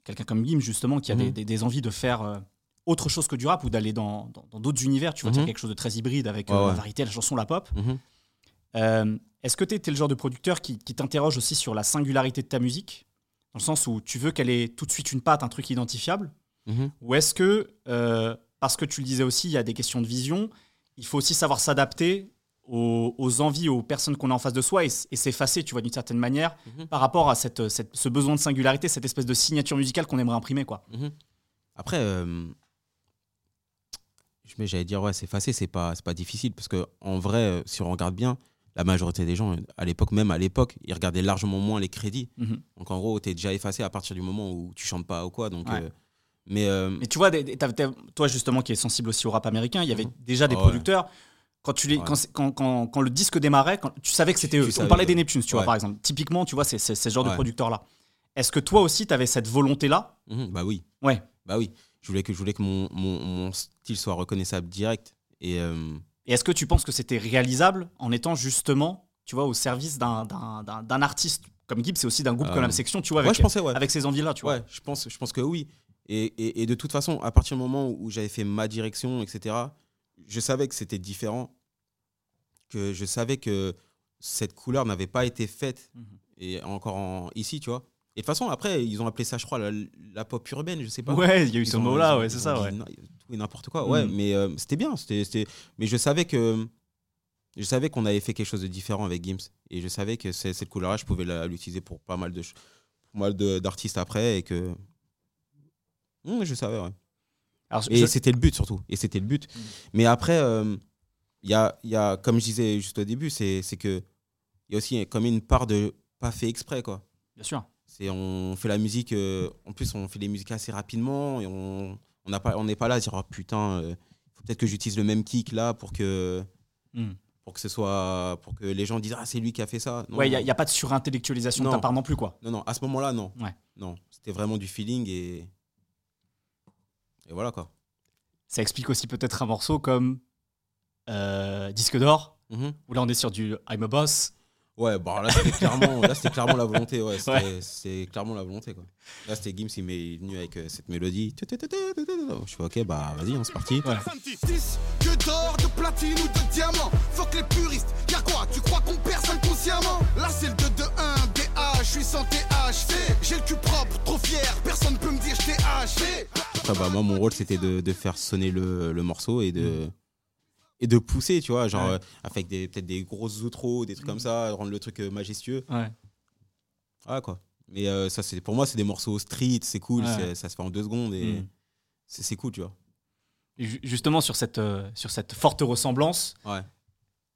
Speaker 1: Quelqu'un comme Gim, justement, qui a des,
Speaker 2: Mhm.
Speaker 1: des- des envies de faire euh, autre chose que du rap ou d'aller dans d'autres univers, tu vois,
Speaker 2: Mhm.
Speaker 1: quelque chose de très hybride avec euh, la
Speaker 2: ouais.
Speaker 1: variété, la chanson, la pop.
Speaker 2: Mhm.
Speaker 1: Euh, Est-ce que tu es, le genre de producteur qui, qui t'interroge aussi sur la singularité de ta musique? Dans le sens où tu veux qu'elle ait tout de suite une patte, un truc identifiable
Speaker 2: Mhm.
Speaker 1: Ou est-ce que, euh, parce que tu le disais aussi, il y a des questions de vision, il faut aussi savoir s'adapter aux, aux envies, aux personnes qu'on a en face de soi et, s'effacer, tu vois, d'une certaine manière,
Speaker 2: Mhm.
Speaker 1: par rapport à cette, cette- ce besoin de singularité, cette espèce de signature musicale qu'on aimerait imprimer, quoi.
Speaker 2: Mhm. Après, euh, j'allais dire, ouais, s'effacer, c'est pas, c'est pas difficile. Parce que en vrai, euh, si on regarde bien, la majorité des gens, à l'époque, même à l'époque, ils regardaient largement moins les crédits.
Speaker 1: Mhm.
Speaker 2: Donc en gros, tu es déjà effacé à partir du moment où tu chantes pas ou quoi. Donc,
Speaker 1: Ouais.
Speaker 2: euh, mais euh,
Speaker 1: Mais tu vois, toi justement qui est sensible aussi au rap américain, il y avait
Speaker 2: Mhm.
Speaker 1: déjà des
Speaker 2: ouais.
Speaker 1: producteurs. Quand, tu les,
Speaker 2: Ouais.
Speaker 1: quand, quand, quand- quand le disque démarrait, quand, tu savais que c'était
Speaker 2: tu
Speaker 1: eux. On parlait des. Neptunes, tu vois, par exemple. Typiquement, tu vois, c'est ce genre de
Speaker 2: Ouais.
Speaker 1: producteur-là. Est-ce que toi aussi, tu avais cette volonté-là?
Speaker 2: Mhm, bah oui.
Speaker 1: Ouais.
Speaker 2: Bah oui. Je voulais que, je voulais que mon, mon, mon style soit reconnaissable direct. Et euh,
Speaker 1: Et est-ce que tu penses que c'était réalisable en étant justement, tu vois, au service d'un- artiste comme Gibbs et aussi d'un groupe
Speaker 2: Euh,
Speaker 1: comme la section, tu vois,
Speaker 2: ouais,
Speaker 1: avec,
Speaker 2: je pensais, ouais.
Speaker 1: avec ces envies-là, tu vois
Speaker 2: Ouais, je pense, je pense que oui. Et, et, et de toute façon, à partir du moment où j'avais fait ma direction, etc., je savais que c'était différent. Que je savais que cette couleur n'avait pas été faite
Speaker 1: Mhm.
Speaker 2: et encore en- ici, tu vois. Et de toute façon, après, ils ont appelé ça, je crois, la, la pop urbaine, je sais pas.
Speaker 1: Ouais, il y a eu
Speaker 2: Ils
Speaker 1: ce mot-là, ouais, c'est ça, ouais.
Speaker 2: tout et n'importe quoi. Ouais,
Speaker 1: Mhm.
Speaker 2: mais euh, c'était bien. C'était, c'était- Mais je savais que je savais qu'on avait fait quelque chose de différent avec Gims et je savais que c'est- cette couleur-là, je pouvais l'utiliser pour pas mal de pour mal de- d'artistes après et que Hum, je savais. Ouais.
Speaker 1: Alors,
Speaker 2: Et
Speaker 1: je-
Speaker 2: c'était le but surtout. Et c'était le but.
Speaker 1: Mhm.
Speaker 2: Mais après, euh, il y, a, y a, comme je disais juste au début, c'est c'est que il y a aussi comme une part de pas fait exprès quoi.
Speaker 1: Bien sûr.
Speaker 2: C'est on fait la musique, euh, en plus on fait les musiques assez rapidement et on on n'a pas on n'est pas là à dire oh putain, euh, faut peut-être que j'utilise le même kick là pour que
Speaker 1: Hmm.
Speaker 2: pour que ce soit pour que les gens disent ah c'est lui qui a fait ça. Non,
Speaker 1: Ouais, il n'y a, pas de surintellectualisation de ta
Speaker 2: Non.
Speaker 1: part non plus, quoi.
Speaker 2: non non à ce moment-là non.
Speaker 1: Ouais.
Speaker 2: Non, c'était vraiment du feeling et et voilà quoi.
Speaker 1: Ça explique aussi peut-être un morceau comme euh, Disque d'or,
Speaker 2: Mhm.
Speaker 1: où là on est sur du I'm a boss.
Speaker 2: Ouais, bah là c'était clairement, là, c'était clairement la volonté. Ouais, c'était
Speaker 1: Ouais.
Speaker 2: c'était clairement la volonté. Quoi. Là c'était Gims, il m'est venu avec euh, cette mélodie. Je fais ok, bah vas-y, on c'est parti.
Speaker 1: Ouais.
Speaker 5: 10 que d'or, de platine ou de diamant. Fuck les puristes, y'a quoi? Tu crois qu'on perce inconsciemment? Là c'est le 2-2-1, DH, je suis sans THC. J'ai le cul propre, trop fier, personne peut me dire je t'ai haché.
Speaker 2: Bah, moi, mon rôle c'était de, de faire sonner le, le morceau et de, et de pousser, tu vois, genre
Speaker 1: Ouais.
Speaker 2: euh, avec des- peut-être des grosses outros, des trucs comme ça, rendre le truc euh, majestueux.
Speaker 1: Ouais.
Speaker 2: Ah quoi. Mais euh, ça, c'est pour moi, c'est des morceaux street, c'est cool,
Speaker 1: Ouais.
Speaker 2: ça se fait en deux secondes et
Speaker 1: Mm.
Speaker 2: c'est cool, tu vois.
Speaker 1: Et justement, sur cette, euh, sur cette forte ressemblance,
Speaker 2: Ouais.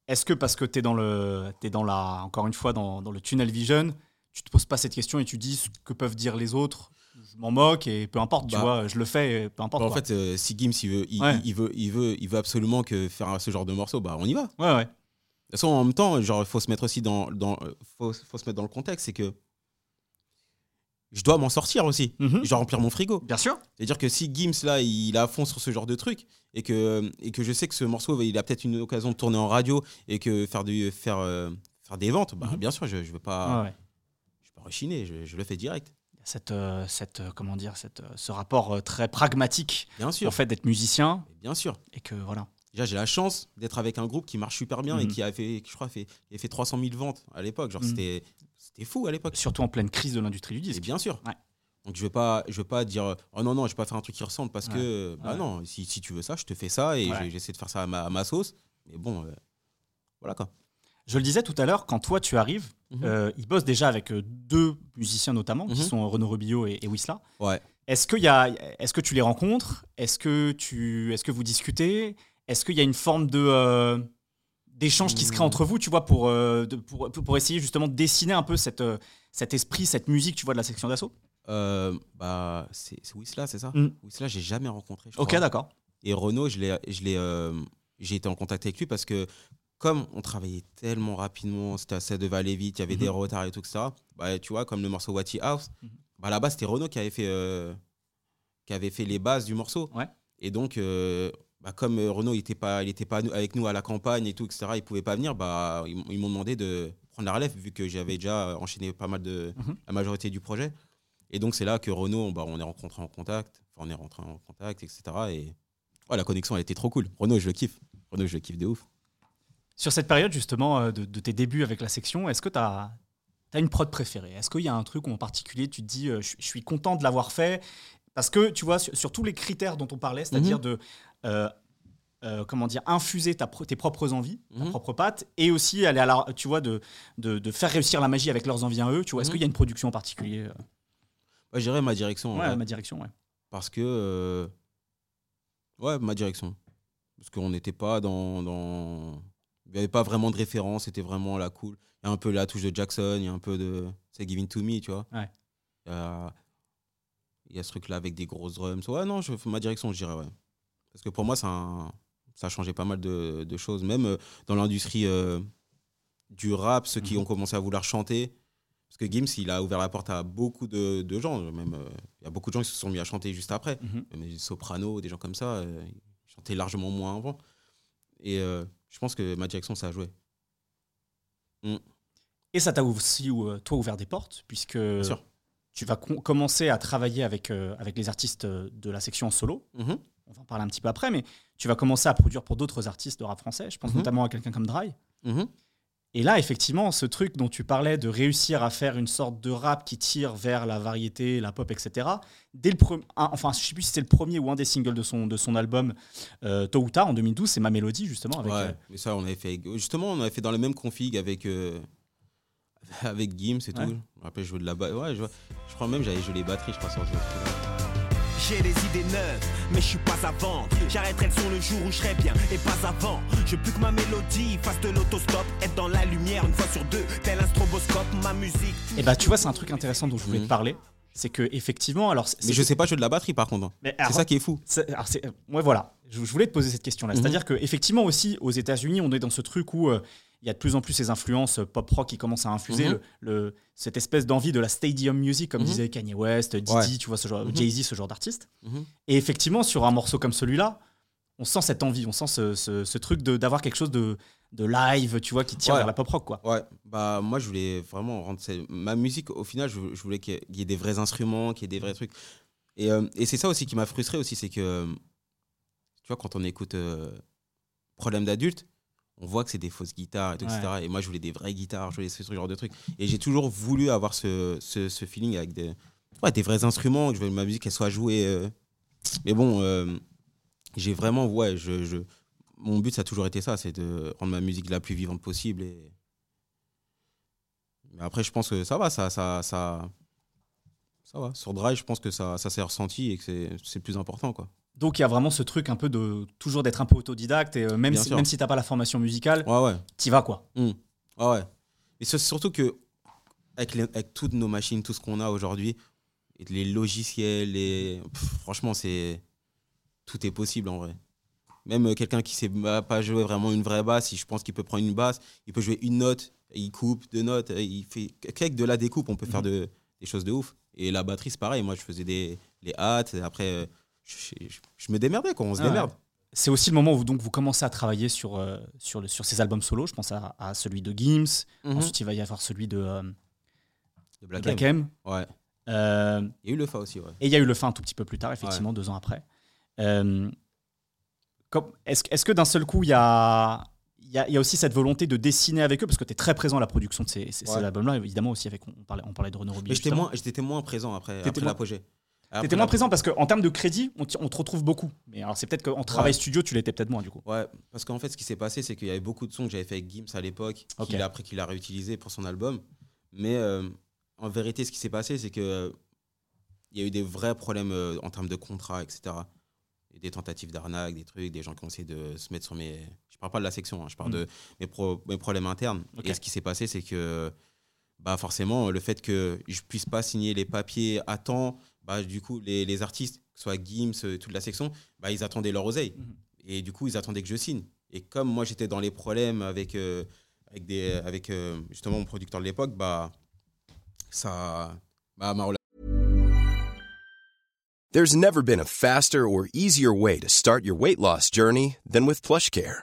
Speaker 1: est-ce que parce que tu es dans le, es dans la, encore une fois, dans, dans le tunnel vision, tu te poses pas cette question et tu dis ce que peuvent dire les autres Je m'en moque et peu importe, tu
Speaker 2: Bah.
Speaker 1: vois, je le fais, et peu importe.
Speaker 2: en
Speaker 1: quoi.
Speaker 2: fait, euh, si Gims il veut, il,
Speaker 1: Ouais.
Speaker 2: il veut, il veut, il veut absolument que faire ce genre de morceau, bah on y va. De
Speaker 1: ouais, ouais.
Speaker 2: toute façon, en même temps, genre, il faut se mettre aussi dans, dans euh, faut, faut se mettre dans le contexte, c'est que je dois m'en sortir aussi.
Speaker 1: Mhm.
Speaker 2: Je dois remplir mon frigo.
Speaker 1: Bien sûr.
Speaker 2: C'est-à-dire que si Gims, là, il est à fond sur ce genre de truc, et que, et que je sais que ce morceau, il a peut-être une occasion de tourner en radio, et que faire, du, faire, euh, faire des ventes, bah,
Speaker 1: Mhm.
Speaker 2: bien sûr, je ne veux pas,
Speaker 1: ouais.
Speaker 2: je pas rechiner, je, je le fais direct.
Speaker 1: Cette, euh, cette, euh, comment dire, cette, euh, ce rapport très pragmatique
Speaker 2: Bien sûr.
Speaker 1: au fait d'être musicien
Speaker 2: Bien sûr.
Speaker 1: et que voilà.
Speaker 2: Déjà, j'ai la chance d'être avec un groupe qui marche super bien et
Speaker 1: Mhm.
Speaker 2: qui a fait, je crois, fait, a fait 300 000 ventes à l'époque. Genre,
Speaker 1: Mhm.
Speaker 2: c'était, c'était fou à l'époque.
Speaker 1: Surtout en pleine crise de l'industrie du
Speaker 2: Et
Speaker 1: disque.
Speaker 2: bien sûr.
Speaker 1: Ouais.
Speaker 2: Donc, je ne vais, pas- je vais pas dire oh non, non, je vais pas faire un truc qui ressemble parce
Speaker 1: Ouais.
Speaker 2: que, bah
Speaker 1: Ouais.
Speaker 2: non, si, si tu veux ça, je te fais ça et j'essaie de faire ça à ma, à ma sauce. Mais bon, euh, voilà quoi.
Speaker 1: Je le disais tout à l'heure, quand toi tu arrives,
Speaker 2: Mhm.
Speaker 1: euh, il bosse déjà avec euh, deux musiciens notamment, qui
Speaker 2: Mhm.
Speaker 1: sont Renaud Rubillot et, et Wisla.
Speaker 2: Ouais.
Speaker 1: Est-ce que, y a, est-ce que tu les rencontres? Est-ce que, tu, est-ce que vous discutez? Est-ce qu'il y a une forme de, euh, d'échange qui se crée
Speaker 2: Hmm.
Speaker 1: entre vous, tu vois, pour, euh, de- pour, pour essayer justement de dessiner un peu cette, euh, cet esprit, cette musique, tu vois, de la section d'assaut?
Speaker 2: Euh, bah, c'est, Wisla, c'est ça?
Speaker 1: Mhm.
Speaker 2: Wisla, j'ai jamais rencontré. je
Speaker 1: Ok, d'accord.
Speaker 2: Et Renaud, je l'ai, je l'ai, j'ai été en contact avec lui parce que comme on travaillait tellement rapidement, c'était assez devait aller vite, il y avait
Speaker 1: Mhm.
Speaker 2: des retards et tout ça. Bah, tu vois, comme le morceau Watty House,
Speaker 1: Mhm.
Speaker 2: bah là-bas c'était Renaud qui avait fait, euh, qui avait fait les bases du morceau.
Speaker 1: Ouais.
Speaker 2: Et donc, euh, bah, comme euh, Renaud n'était pas, il était pas avec nous à la campagne et tout, etc., il pouvait pas venir. Bah, ils, m'ont demandé de prendre la relève vu que j'avais déjà enchaîné pas mal de
Speaker 1: Mhm.
Speaker 2: la majorité du projet. Et donc c'est là que Renaud, bah, on est rencontré en contact, on est rentré en contact, etc. Et Ouais, la connexion, elle était trop cool. Renaud, je le kiffe. Renaud, je le kiffe de ouf.
Speaker 1: Sur cette période justement euh, de, de tes débuts avec la section, est-ce que tu as, une prod préférée? Est-ce qu'il y a un truc où en particulier tu te dis euh, je je suis content de l'avoir fait? Parce que tu vois, sur, sur tous les critères dont on parlait, c'est-à-dire
Speaker 2: Mhm.
Speaker 1: de euh, euh, comment dire, infuser ta pro- tes propres envies, ta
Speaker 2: Mhm.
Speaker 1: propre patte, et aussi aller à la, tu vois, de, de, de faire réussir la magie avec leurs envies à eux. Tu vois, est-ce
Speaker 2: Mhm.
Speaker 1: qu'il y a une production en particulier euh,
Speaker 2: Ouais, j'irai ma direction.
Speaker 1: Ouais, ma direction, ouais.
Speaker 2: Parce que. euh, Ouais, ma direction. Parce qu'on n'était pas dans. dans... Il n'y avait pas vraiment de référence, c'était vraiment la cool. Il y a un peu la touche de Jackson, il y a un peu de. C'est Giving to Me, tu vois.
Speaker 1: Ouais.
Speaker 2: Il y a, il y a ce truc-là avec des grosses drums. Ouais, non, je... ma direction, je dirais, ouais. Parce que pour moi, ça a, ça a changé pas mal de, de choses. Même euh, dans l'industrie euh, du rap, ceux qui
Speaker 1: Mhm.
Speaker 2: ont commencé à vouloir chanter. Parce que Gims, il a ouvert la porte à beaucoup de, de gens. Même, euh, il y a beaucoup de gens qui se sont mis à chanter juste après.
Speaker 1: Mhm.
Speaker 2: Même des sopranos, des gens comme ça, ils chantaient largement moins avant. Et je pense que ma direction, ça a joué.
Speaker 1: Et ça t'a aussi, euh, toi, ouvert des portes, puisque tu vas com- commencer à travailler avec, euh, avec les artistes euh, de la section en solo.
Speaker 2: Mhm.
Speaker 1: On va en parler un petit peu après, mais tu vas commencer à produire pour d'autres artistes de rap français. Je pense
Speaker 2: Mhm.
Speaker 1: notamment à quelqu'un comme Dry. Et là, effectivement, ce truc dont tu parlais de réussir à faire une sorte de rap qui tire vers la variété, la pop, etc. Dès le premier, enfin, je sais plus si c'est le premier ou un des singles de son, de son album euh, Tôt ou tard en 2012, c'est Ma Mélodie justement avec.
Speaker 2: ouais,
Speaker 1: euh,
Speaker 2: mais ça, on avait fait. Justement, on avait fait dans la même config avec, euh, avec Gims et tout. Je me rappelle, je jouais de la Ouais, je, je crois même j'avais joué les batteries, je crois, sur ce truc-là.
Speaker 6: J'ai des idées neuves, mais je suis pas à vendre. J'arrêterai le son le jour où je serai bien, et pas avant. Je veux plus que ma mélodie fasse de l'autostop, être dans la lumière une fois sur deux, tel un stroboscope, ma musique.
Speaker 1: Et bah, tu vois, c'est un truc intéressant dont je voulais
Speaker 2: Mhm.
Speaker 1: te parler. C'est que effectivement, alors
Speaker 2: Mais je sais pas jouer de la batterie, par contre. hein.
Speaker 1: mais
Speaker 2: C'est ça qui est fou.
Speaker 1: C'est- alors c'est- euh, ouais, voilà. Je, je voulais te poser cette question-là.
Speaker 2: Mhm.
Speaker 1: C'est-à-dire qu'effectivement aussi, aux États-Unis, on est dans ce truc où euh, il y a de plus en plus ces influences euh, pop-rock qui commencent à infuser
Speaker 2: Mhm.
Speaker 1: le, le- cette espèce d'envie de la stadium music, comme
Speaker 2: Mhm.
Speaker 1: disait Kanye West, Didi,
Speaker 2: Ouais.
Speaker 1: tu vois, ce genre,
Speaker 2: Mhm.
Speaker 1: Jay-Z, ce genre d'artiste. Et effectivement, sur un morceau comme celui-là, on sent cette envie, on sent ce, ce- ce truc d'avoir quelque chose de, de live, tu vois, qui tire
Speaker 2: Ouais.
Speaker 1: vers la pop-rock, quoi.
Speaker 2: Ouais, bah moi je voulais vraiment rendre ma musique au final je, je voulais qu'il y ait- qu'il y ait des vrais instruments, qu'il y ait des vrais trucs. Et, euh, et c'est ça aussi qui m'a frustré aussi, c'est que euh, tu vois quand on écoute euh, Problème d'adulte, on voit que c'est des fausses guitares et tout,
Speaker 1: Ouais.
Speaker 2: etc. Et moi je voulais des vraies guitares, je voulais ce genre de trucs. Et j'ai toujours voulu avoir ce, ce, ce feeling avec des, ouais, des vrais instruments, que je veux ma musique elle soit jouée. euh. Mais bon, euh, j'ai vraiment, ouais, je, je, mon but ça a toujours été ça, c'est de rendre ma musique la plus vivante possible et mais après, je pense que ça va, ça, ça, ça, ça va. Sur Drive, je pense que ça, ça s'est ressenti et que c'est, c'est le plus important, quoi.
Speaker 1: Donc il y a vraiment ce truc un peu de toujours d'être un peu autodidacte et euh, même
Speaker 2: Bien
Speaker 1: si,
Speaker 2: sûr.
Speaker 1: même si t'as pas la formation musicale,
Speaker 2: Ouais, ouais.
Speaker 1: t'y vas quoi.
Speaker 2: Ouais, ouais. Et c'est surtout que avec, les- avec toutes nos machines, tout ce qu'on a aujourd'hui, les logiciels, les... pff, franchement, c'est tout est possible en vrai. Même euh, quelqu'un qui sait pas jouer vraiment une vraie basse, je pense qu'il peut prendre une basse, il peut jouer une note, il coupe deux notes, il fait qu'avec de la découpe, on peut faire de, des choses de ouf. Et la batterie, c'est pareil. Moi, je faisais des les hâtes. Après, euh, je, je- je me démerdais, quoi. On se
Speaker 1: Ah ouais.
Speaker 2: démerde.
Speaker 1: C'est aussi le moment où donc, vous commencez à travailler sur, euh, sur, le, sur ces albums solo. Je pense à, à celui de Gims.
Speaker 2: Mhm.
Speaker 1: Ensuite, il va y avoir celui de, euh,
Speaker 2: De Black,
Speaker 1: Black
Speaker 2: M.
Speaker 1: M.
Speaker 2: Ouais.
Speaker 1: Euh,
Speaker 2: Il y a eu le Fa aussi, ouais.
Speaker 1: et il y a eu le fin un tout petit peu plus tard, effectivement, deux ans après. Euh, Est-ce que d'un seul coup, il y a, il y, a, il y a aussi cette volonté de dessiner avec eux? Parce que tu es très présent à la production de ces, ces- ces
Speaker 2: Ouais.
Speaker 1: albums-là, évidemment, aussi avec. On parlait, on parlait de Renaud Robilier.
Speaker 2: Mais j'étais moins, présent après, après
Speaker 1: moins-
Speaker 2: l'apogée.
Speaker 1: T'étais moins
Speaker 2: la-
Speaker 1: présent parce qu'en termes de crédit, on, te retrouve beaucoup. Mais alors, c'est peut-être qu'en travail studio, tu l'étais peut-être moins, du coup.
Speaker 2: Ouais, parce qu'en fait, ce qui s'est passé, c'est qu'il y avait beaucoup de sons que j'avais fait avec Gims à l'époque,
Speaker 1: Ok.
Speaker 2: qu'il a après qu'il a réutilisé pour son album. Mais euh, en vérité, ce qui s'est passé, c'est que euh, il y a eu des vrais problèmes euh, en termes de contrat, etc. Et des tentatives d'arnaque, des trucs, des gens qui ont essayé de se mettre sur mes. Je parle pas de la section, hein, je parle
Speaker 1: Mm.
Speaker 2: de mes, pro- mes problèmes internes. Et ce qui s'est passé, c'est que bah forcément, le fait que je puisse pas signer les papiers à temps, bah, du coup, les, les artistes, que ce soit Gims, euh, toute la section, bah, ils attendaient leur oseille.
Speaker 1: Mhm.
Speaker 2: Et du coup, ils attendaient que je signe. Et comme moi, j'étais dans les problèmes avec, euh, avec, des, avec euh, justement mon producteur de l'époque, bah, ça. Bah, ma
Speaker 7: There's never been a faster or easier way to start your weight loss journey than with PlushCare.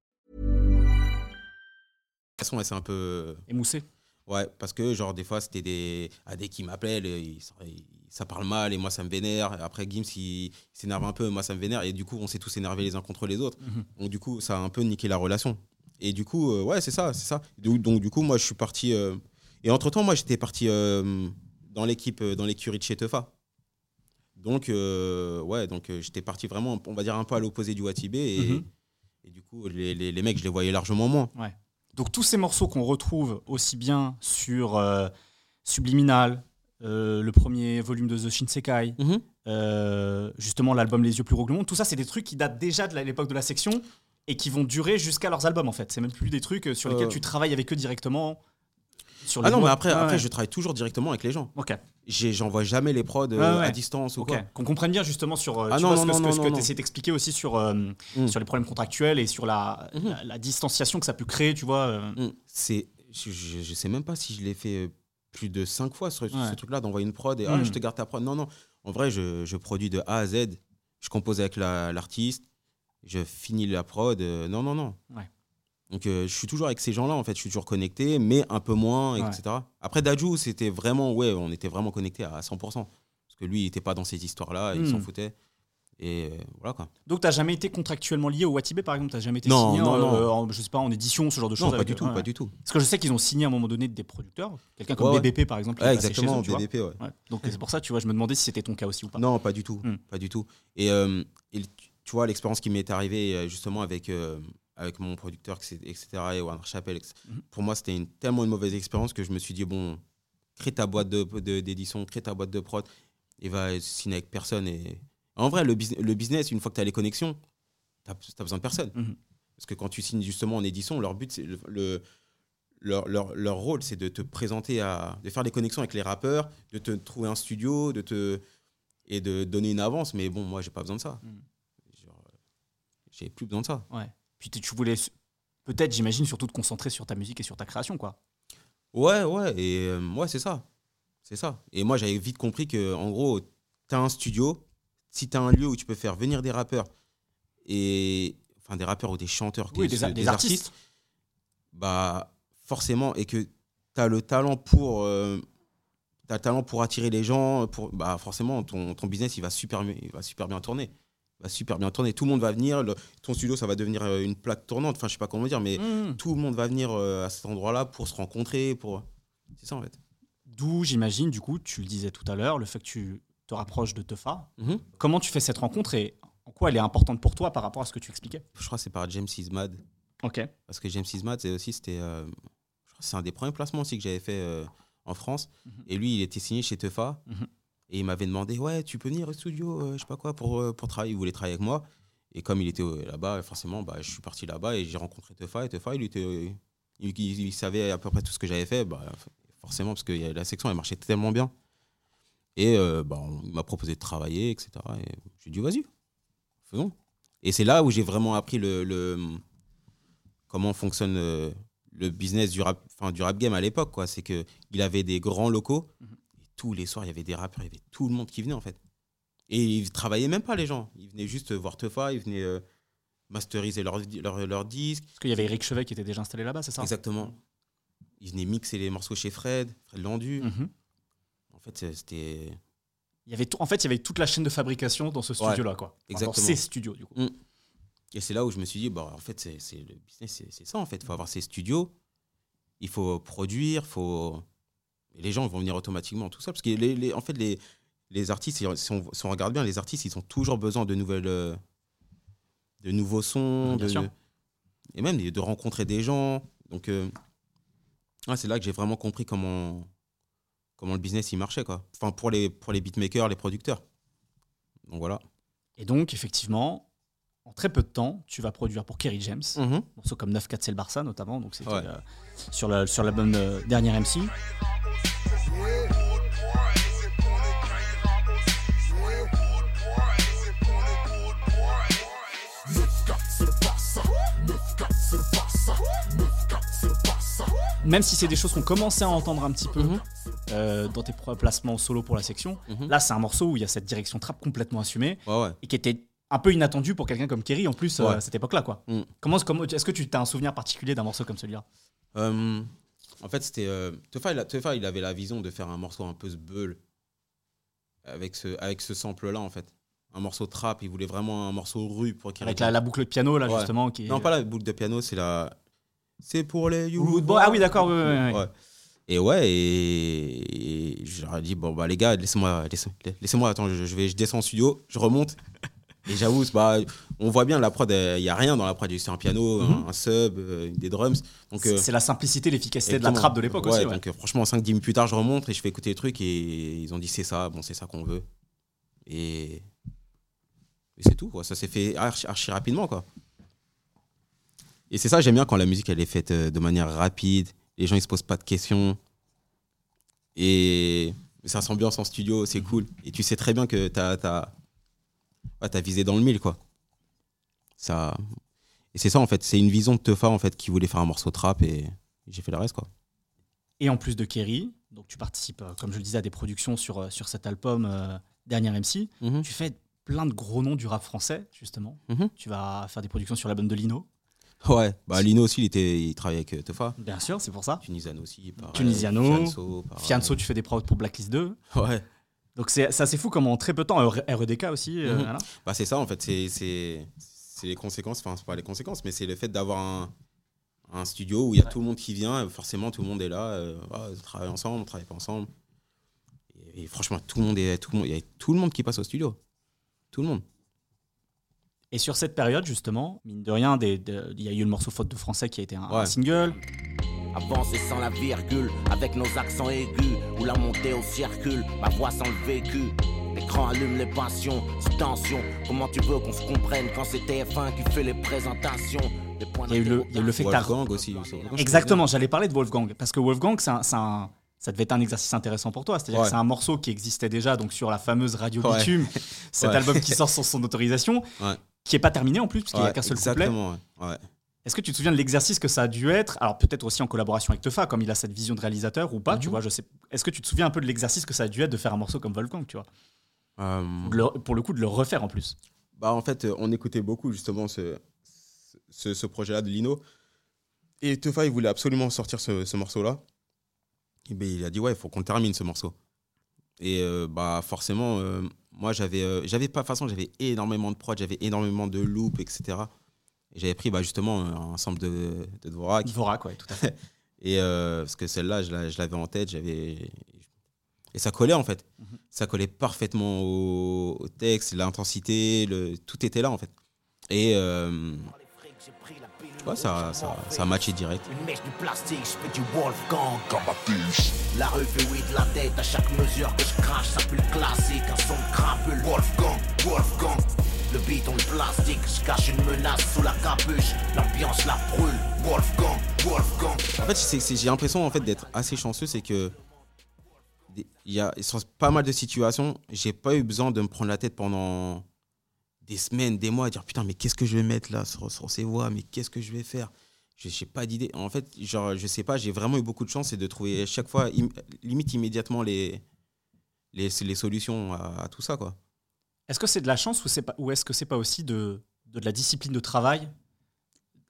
Speaker 2: s'est un peu.
Speaker 1: Émoussé.
Speaker 2: Ouais, parce que, genre, des fois, c'était des. M'appellent, ils- ils- ça parle mal et moi, ça me vénère. Après, Gims, il, s'énerve un peu, moi, ça me vénère. Et du coup, on s'est tous énervés les uns contre les autres.
Speaker 1: Mhm.
Speaker 2: Donc, du coup, ça a un peu niqué la relation. Et du coup, euh, ouais, c'est ça, c'est ça. Donc, donc, du coup, moi, je suis parti. euh, Et entre-temps, moi, j'étais parti euh, dans l'équipe, dans l'écurie de chez Tefa. Donc, ouais, donc j'étais parti vraiment, on va dire, un peu à l'opposé du Watibé. Et,
Speaker 1: Mhm.
Speaker 2: et du coup, les, les, les mecs, je les voyais largement moins.
Speaker 1: Donc tous ces morceaux qu'on retrouve aussi bien sur euh, Subliminal, euh, le premier volume de The Shinsekai,
Speaker 2: Mhm.
Speaker 1: euh, justement l'album Les yeux plus gros que le monde, tout ça c'est des trucs qui datent déjà de l'époque de la section et qui vont durer jusqu'à leurs albums en fait. C'est même plus des trucs sur lesquels tu travailles avec eux directement. Sur
Speaker 2: Ah non, mais après, après
Speaker 1: ouais.
Speaker 2: je travaille toujours directement avec les gens.
Speaker 1: Ok,
Speaker 2: J'envoie jamais les prods euh,
Speaker 1: Ouais,
Speaker 2: à distance ou
Speaker 1: ok.
Speaker 2: quoi.
Speaker 1: Qu'on comprenne bien justement sur euh,
Speaker 2: Ah
Speaker 1: tu
Speaker 2: non,
Speaker 1: vois,
Speaker 2: non,
Speaker 1: ce que,
Speaker 2: non,
Speaker 1: que- ce que tu essaies d'expliquer aussi sur, euh,
Speaker 2: Mm.
Speaker 1: sur les problèmes contractuels et sur la,
Speaker 2: Mhm.
Speaker 1: la, la distanciation que ça peut créer, tu vois. euh.
Speaker 2: Mm. C'est, je, je sais même pas si je l'ai fait plus de cinq fois
Speaker 1: Ouais.
Speaker 2: ce truc-là, d'envoyer une prod et ah,
Speaker 1: Mm.
Speaker 2: je te garde ta prod. Non, non. En vrai, je, je produis de A à Z. Je compose avec la- l'artiste. je finis la prod. non, non, non.
Speaker 1: Ouais.
Speaker 2: Donc, euh, je suis toujours avec ces gens-là, en fait. Je suis toujours connecté, mais un peu moins,
Speaker 1: Ouais.
Speaker 2: etc. Après, Daju, c'était vraiment, ouais, on était vraiment connecté à 100%. Parce que lui, il n'était pas dans ces histoires-là, il s'en foutait. Et euh, voilà, quoi.
Speaker 1: Donc, tu n'as jamais été contractuellement lié au Watibé, par exemple? Tu n'as jamais été
Speaker 2: Non,
Speaker 1: signé
Speaker 2: non,
Speaker 1: en,
Speaker 2: non.
Speaker 1: euh, en, je sais pas, en édition, ce genre de choses
Speaker 2: Non, pas du tout,
Speaker 1: Ouais,
Speaker 2: pas du tout.
Speaker 1: Parce que je sais qu'ils ont signé à un moment donné des producteurs. Quelqu'un comme
Speaker 2: Ouais.
Speaker 1: BBP, par exemple.
Speaker 2: Ouais, exactement,
Speaker 1: eux.
Speaker 2: BBP, ouais.
Speaker 1: Donc, c'est pour ça, tu vois, je me demandais si c'était ton cas aussi ou pas.
Speaker 2: Non, pas du tout.
Speaker 1: Hmm.
Speaker 2: Pas du tout. Et, euh, et tu- vois, l'expérience qui m'est arrivée justement avec, avec mon producteur, etc., et Warner Chappell, etc.,
Speaker 1: Mhm.
Speaker 2: pour moi, c'était une, tellement une mauvaise expérience que je me suis dit, bon, crée ta boîte d'édition, de, d'édition, crée ta boîte de prod, et va signer avec personne. Et... En vrai, le, bus- le business, une fois que tu as les connexions, tu as, besoin de personne.
Speaker 1: Mhm.
Speaker 2: Parce que quand tu signes justement en édition, leur but, c'est le, le- leur, leur, leur rôle, c'est de te présenter à. de faire des connexions avec les rappeurs, de te trouver un studio, de te. et de donner une avance. Mais bon, moi, j'ai pas besoin de ça. Euh, J'ai plus besoin de ça.
Speaker 1: Ouais. Puis tu voulais, peut-être, j'imagine, surtout te concentrer sur ta musique et sur ta création, quoi.
Speaker 2: Ouais, ouais, et euh, ouais, c'est ça. C'est ça. Et moi, j'avais vite compris que, en gros, tu as un studio, si tu as un lieu où tu peux faire venir des rappeurs, et enfin des rappeurs ou des chanteurs,
Speaker 1: Oui,
Speaker 2: des,
Speaker 1: des, a- des artistes.
Speaker 2: bah forcément, et que tu as le talent pour. euh, t'as le talent pour attirer les gens, pour, bah forcément, ton, ton business, il va, super, il va super bien tourner. Va super bien tourner. Tout le monde va venir. le- ton studio, ça va devenir euh, une plaque tournante. Enfin, je sais pas comment dire, mais
Speaker 1: Mmh.
Speaker 2: tout le monde va venir euh, à cet endroit-là pour se rencontrer. Pour... C'est ça, en fait.
Speaker 1: D'où, j'imagine, du coup, tu le disais tout à l'heure, le fait que tu te rapproches de Tefa.
Speaker 2: Mhm.
Speaker 1: Comment tu fais cette rencontre et en quoi elle est importante pour toi par rapport à ce que tu expliquais?
Speaker 2: Je crois que c'est par James Ismad.
Speaker 1: Ok.
Speaker 2: Parce que James Ismad, c'est aussi, c'était. euh, c'est un des premiers placements aussi que j'avais fait euh, en France.
Speaker 1: Mhm.
Speaker 2: Et lui, il était signé chez Tefa. Et il m'avait demandé Ouais, tu peux venir au studio, euh, je sais pas quoi, pour, euh, pour travailler. Il voulait travailler avec moi. Et comme il était euh, là-bas, forcément, bah, je suis parti là-bas et j'ai rencontré Tefa. Et Tefa, il, était, il, savait à peu près tout ce que j'avais fait. Bah, forcément, parce que la section, elle marchait tellement bien. Et bah, on- il m'a proposé de travailler, etc. Et j'ai dit Vas-y, faisons. Et c'est là où j'ai vraiment appris le, le- comment fonctionne le business du rap, du rap game à l'époque. C'est qu'il avait des grands locaux.
Speaker 1: Mhm.
Speaker 2: Tous les soirs, il y avait des rappeurs, il y avait tout le monde qui venait en fait. Et ils travaillaient même pas les gens. Ils venaient juste voir Tefa, ils venaient euh, masteriser leurs leur, leur disques.
Speaker 1: Parce qu'il y avait Eric Chevet qui était déjà installé là-bas, c'est ça?
Speaker 2: Exactement. Ils venaient mixer les morceaux chez Fred, Fred Landu.
Speaker 1: Mhm.
Speaker 2: En fait, c'était.
Speaker 1: Il y avait tout- en fait, il y avait toute la chaîne de fabrication dans ce studio-là, quoi. Enfin, Dans
Speaker 2: exactement.
Speaker 1: ces studios, du coup.
Speaker 2: Et c'est là où je me suis dit, bah, en fait, c'est le business, c'est- ça, en fait. Il faut avoir ses studios, il faut produire, faut... Et les gens vont venir automatiquement, tout ça. Parce que, les, les- en fait, les, les artistes, si on, si on regarde bien, les artistes, ils ont toujours besoin de nouvelles... euh, de nouveaux sons,
Speaker 1: Bien
Speaker 2: de,
Speaker 1: sûr.
Speaker 2: et même de, rencontrer des gens. Donc, euh, ouais, c'est là que j'ai vraiment compris comment, comment le business, il marchait, quoi. Enfin, pour les, pour les beatmakers, les producteurs. Donc, voilà.
Speaker 1: Et donc, effectivement, en très peu de temps, tu vas produire pour Kerry James, morceaux comme 9-4 c'est le Barça notamment, donc c'était
Speaker 2: Ouais.
Speaker 1: euh, sur la- sur l'album euh, Dernière MC. Même si c'est des choses qu'on commençait à entendre un petit peu
Speaker 2: Mhm.
Speaker 1: euh, dans tes placements solo pour la section,
Speaker 2: Mhm.
Speaker 1: là c'est un morceau où il y a cette direction trap complètement assumée
Speaker 2: Ouais, ouais.
Speaker 1: et qui était un peu inattendu pour quelqu'un comme Kerry en plus euh, à cette époque-là quoi.
Speaker 2: Mm.
Speaker 1: Comment, comment est-ce que tu as un souvenir particulier d'un morceau comme celui-là?
Speaker 2: Euh, en fait, c'était. Euh, Tefa, il, Tefa, il avait la vision de faire un morceau un peu ce beul avec ce, avec ce sample-là, en fait. Un morceau trap, il voulait vraiment un morceau rue pour qu'il
Speaker 1: Avec la, la boucle de piano là
Speaker 2: Ouais.
Speaker 1: justement qui
Speaker 2: Non, pas la boucle de piano, c'est la. C'est pour les you.
Speaker 1: Ah oui d'accord. ouais.
Speaker 2: Et ouais, et, et j'aurais dit, bon, bah les gars, laissez-moi, laissez- laissez-moi, attends, je, je vais, je descends en studio, je remonte. Et j'avoue, bah, on voit bien la prod, il n'y a rien dans la prod, c'est un piano, un, un sub, euh, des drums. Donc, euh,
Speaker 1: c'est la simplicité, l'efficacité de la trappe de l'époque
Speaker 2: Ouais,
Speaker 1: aussi. ouais.
Speaker 2: Donc euh, franchement, 5-10 minutes plus tard, je remonte et je fais écouter les trucs et ils ont dit c'est ça, bon c'est ça qu'on veut. Et, et c'est tout, quoi. ça s'est fait archi, archi rapidement. quoi. Et c'est ça, j'aime bien quand la musique elle est faite euh, de manière rapide, les gens ils se posent pas de questions. Et ça s'ambiance en studio, c'est cool. Et tu sais très bien que tu as, visé dans le mille. quoi. Ça... Et c'est ça en fait, c'est une vision de Tefa en fait qui voulait faire un morceau trap et j'ai fait le reste quoi.
Speaker 1: Et en plus de Kerry, donc tu participes, euh, comme je le disais, à des productions sur, euh, sur cet album euh, Dernière MC.
Speaker 2: Mhm.
Speaker 1: Tu fais plein de gros noms du rap français, justement.
Speaker 2: Mhm.
Speaker 1: Tu vas faire des productions sur l'album de Lino.
Speaker 2: Ouais, bah Lino aussi, il, était, il travaillait avec Tefa.
Speaker 1: Bien sûr, c'est pour ça.
Speaker 2: Tunisiano aussi. pareil.
Speaker 1: Tunisiano.
Speaker 2: Fianso.
Speaker 1: Fianso, tu fais des prods pour Blacklist 2.
Speaker 2: Ouais.
Speaker 1: Donc c'est c'est assez fou comment en très peu de temps, R- REDK aussi. euh,
Speaker 2: Mhm.
Speaker 1: voilà.
Speaker 2: Bah c'est ça en fait, c'est- c'est c'est les conséquences, enfin c'est pas les conséquences, mais c'est le fait d'avoir un, un studio où il y a tout le monde qui vient, forcément tout le monde est là, euh, ah, on travaille ensemble, on travaille pas ensemble. Et, et franchement, tout le monde est, tout le monde, il y a tout le monde qui passe au studio, tout le monde.
Speaker 1: Et sur cette période, justement, mine de rien, il y a eu le morceau Faute de français qui a été un, un
Speaker 2: Ouais.
Speaker 1: single.
Speaker 6: Avancer sans la virgule, avec nos accents aigus, ou la montée au circule, ma voix sans le vécu. L'écran allume les passions, sous tension. Comment tu veux qu'on se comprenne quand c'est TF1 qui fait les présentations? Les points
Speaker 1: Il y a eu le, il y a eu le fait
Speaker 2: Wolfgang aussi.
Speaker 1: Exactement, j'allais parler de Wolfgang. Parce que Wolfgang, c'est un- c'est un- ça devait être un exercice intéressant pour toi. C'est-à-dire
Speaker 2: Ouais.
Speaker 1: que c'est un morceau qui existait déjà donc sur la fameuse Radio
Speaker 2: Ouais.
Speaker 1: Bitume, cet
Speaker 2: Ouais.
Speaker 1: album qui sort sans son autorisation,
Speaker 2: Ouais.
Speaker 1: qui est pas terminé en plus, parce qu'il n'y a qu'un seul couplet. Est-ce que tu te souviens de l'exercice que ça a dû être? Alors peut-être aussi en collaboration avec Tefa, comme il a cette vision de réalisateur ou pas, tu
Speaker 2: Mhm.
Speaker 1: vois, je sais. Est-ce que tu te souviens un peu de l'exercice que ça a dû être de faire un morceau comme Wolfgang, tu vois?
Speaker 2: Euh,
Speaker 1: le- Pour le coup, de le refaire en plus.
Speaker 2: Bah, en fait, on écoutait beaucoup justement ce, ce, ce projet-là de Lino. Et Tefa, il voulait absolument sortir ce, ce morceau-là. Et ben, il a dit, ouais, il faut qu'on termine ce morceau. Et euh, bah, forcément, euh, moi, j'avais, euh, j'avais pas, de façon, j'avais énormément de prod, j'avais énormément de loops, etc. J'avais pris bah, justement un ensemble de, de Dvorak.
Speaker 1: Dvorak, ouais, tout à fait.
Speaker 2: Et euh, parce que celle-là, je, la- je l'avais en tête, j'avais. Et ça collait en fait.
Speaker 1: Mhm.
Speaker 2: Ça collait parfaitement au, au texte, l'intensité, le... tout était là en fait. Et euh, ouais, ça, ça, ça a matché direct.
Speaker 6: Une mèche du plastique, je fais du Wolfgang La revue oui de la tête à chaque mesure que je crache, ça pue le classique, un son de crapule. Wolfgang, Wolfgang. Le beat en plastique, je cache une menace sous la capuche. L'ambiance la brûle. Wolfgang, Wolfgang.
Speaker 2: En fait, j'ai l'impression en fait d'être assez chanceux, c'est que il y a sur pas mal de situations, j'ai pas eu besoin de me prendre la tête pendant des semaines, des mois, à dire putain mais qu'est-ce que je vais mettre là sur, ces voix, mais qu'est-ce que je vais faire? Je n'ai pas d'idée. En fait, genre je sais pas, j'ai vraiment eu beaucoup de chance et de trouver chaque fois im- limite immédiatement les les, les solutions à, à tout ça quoi.
Speaker 1: Est-ce que c'est de la chance ou, c'est pas, ou est-ce que c'est pas aussi de, de la discipline de travail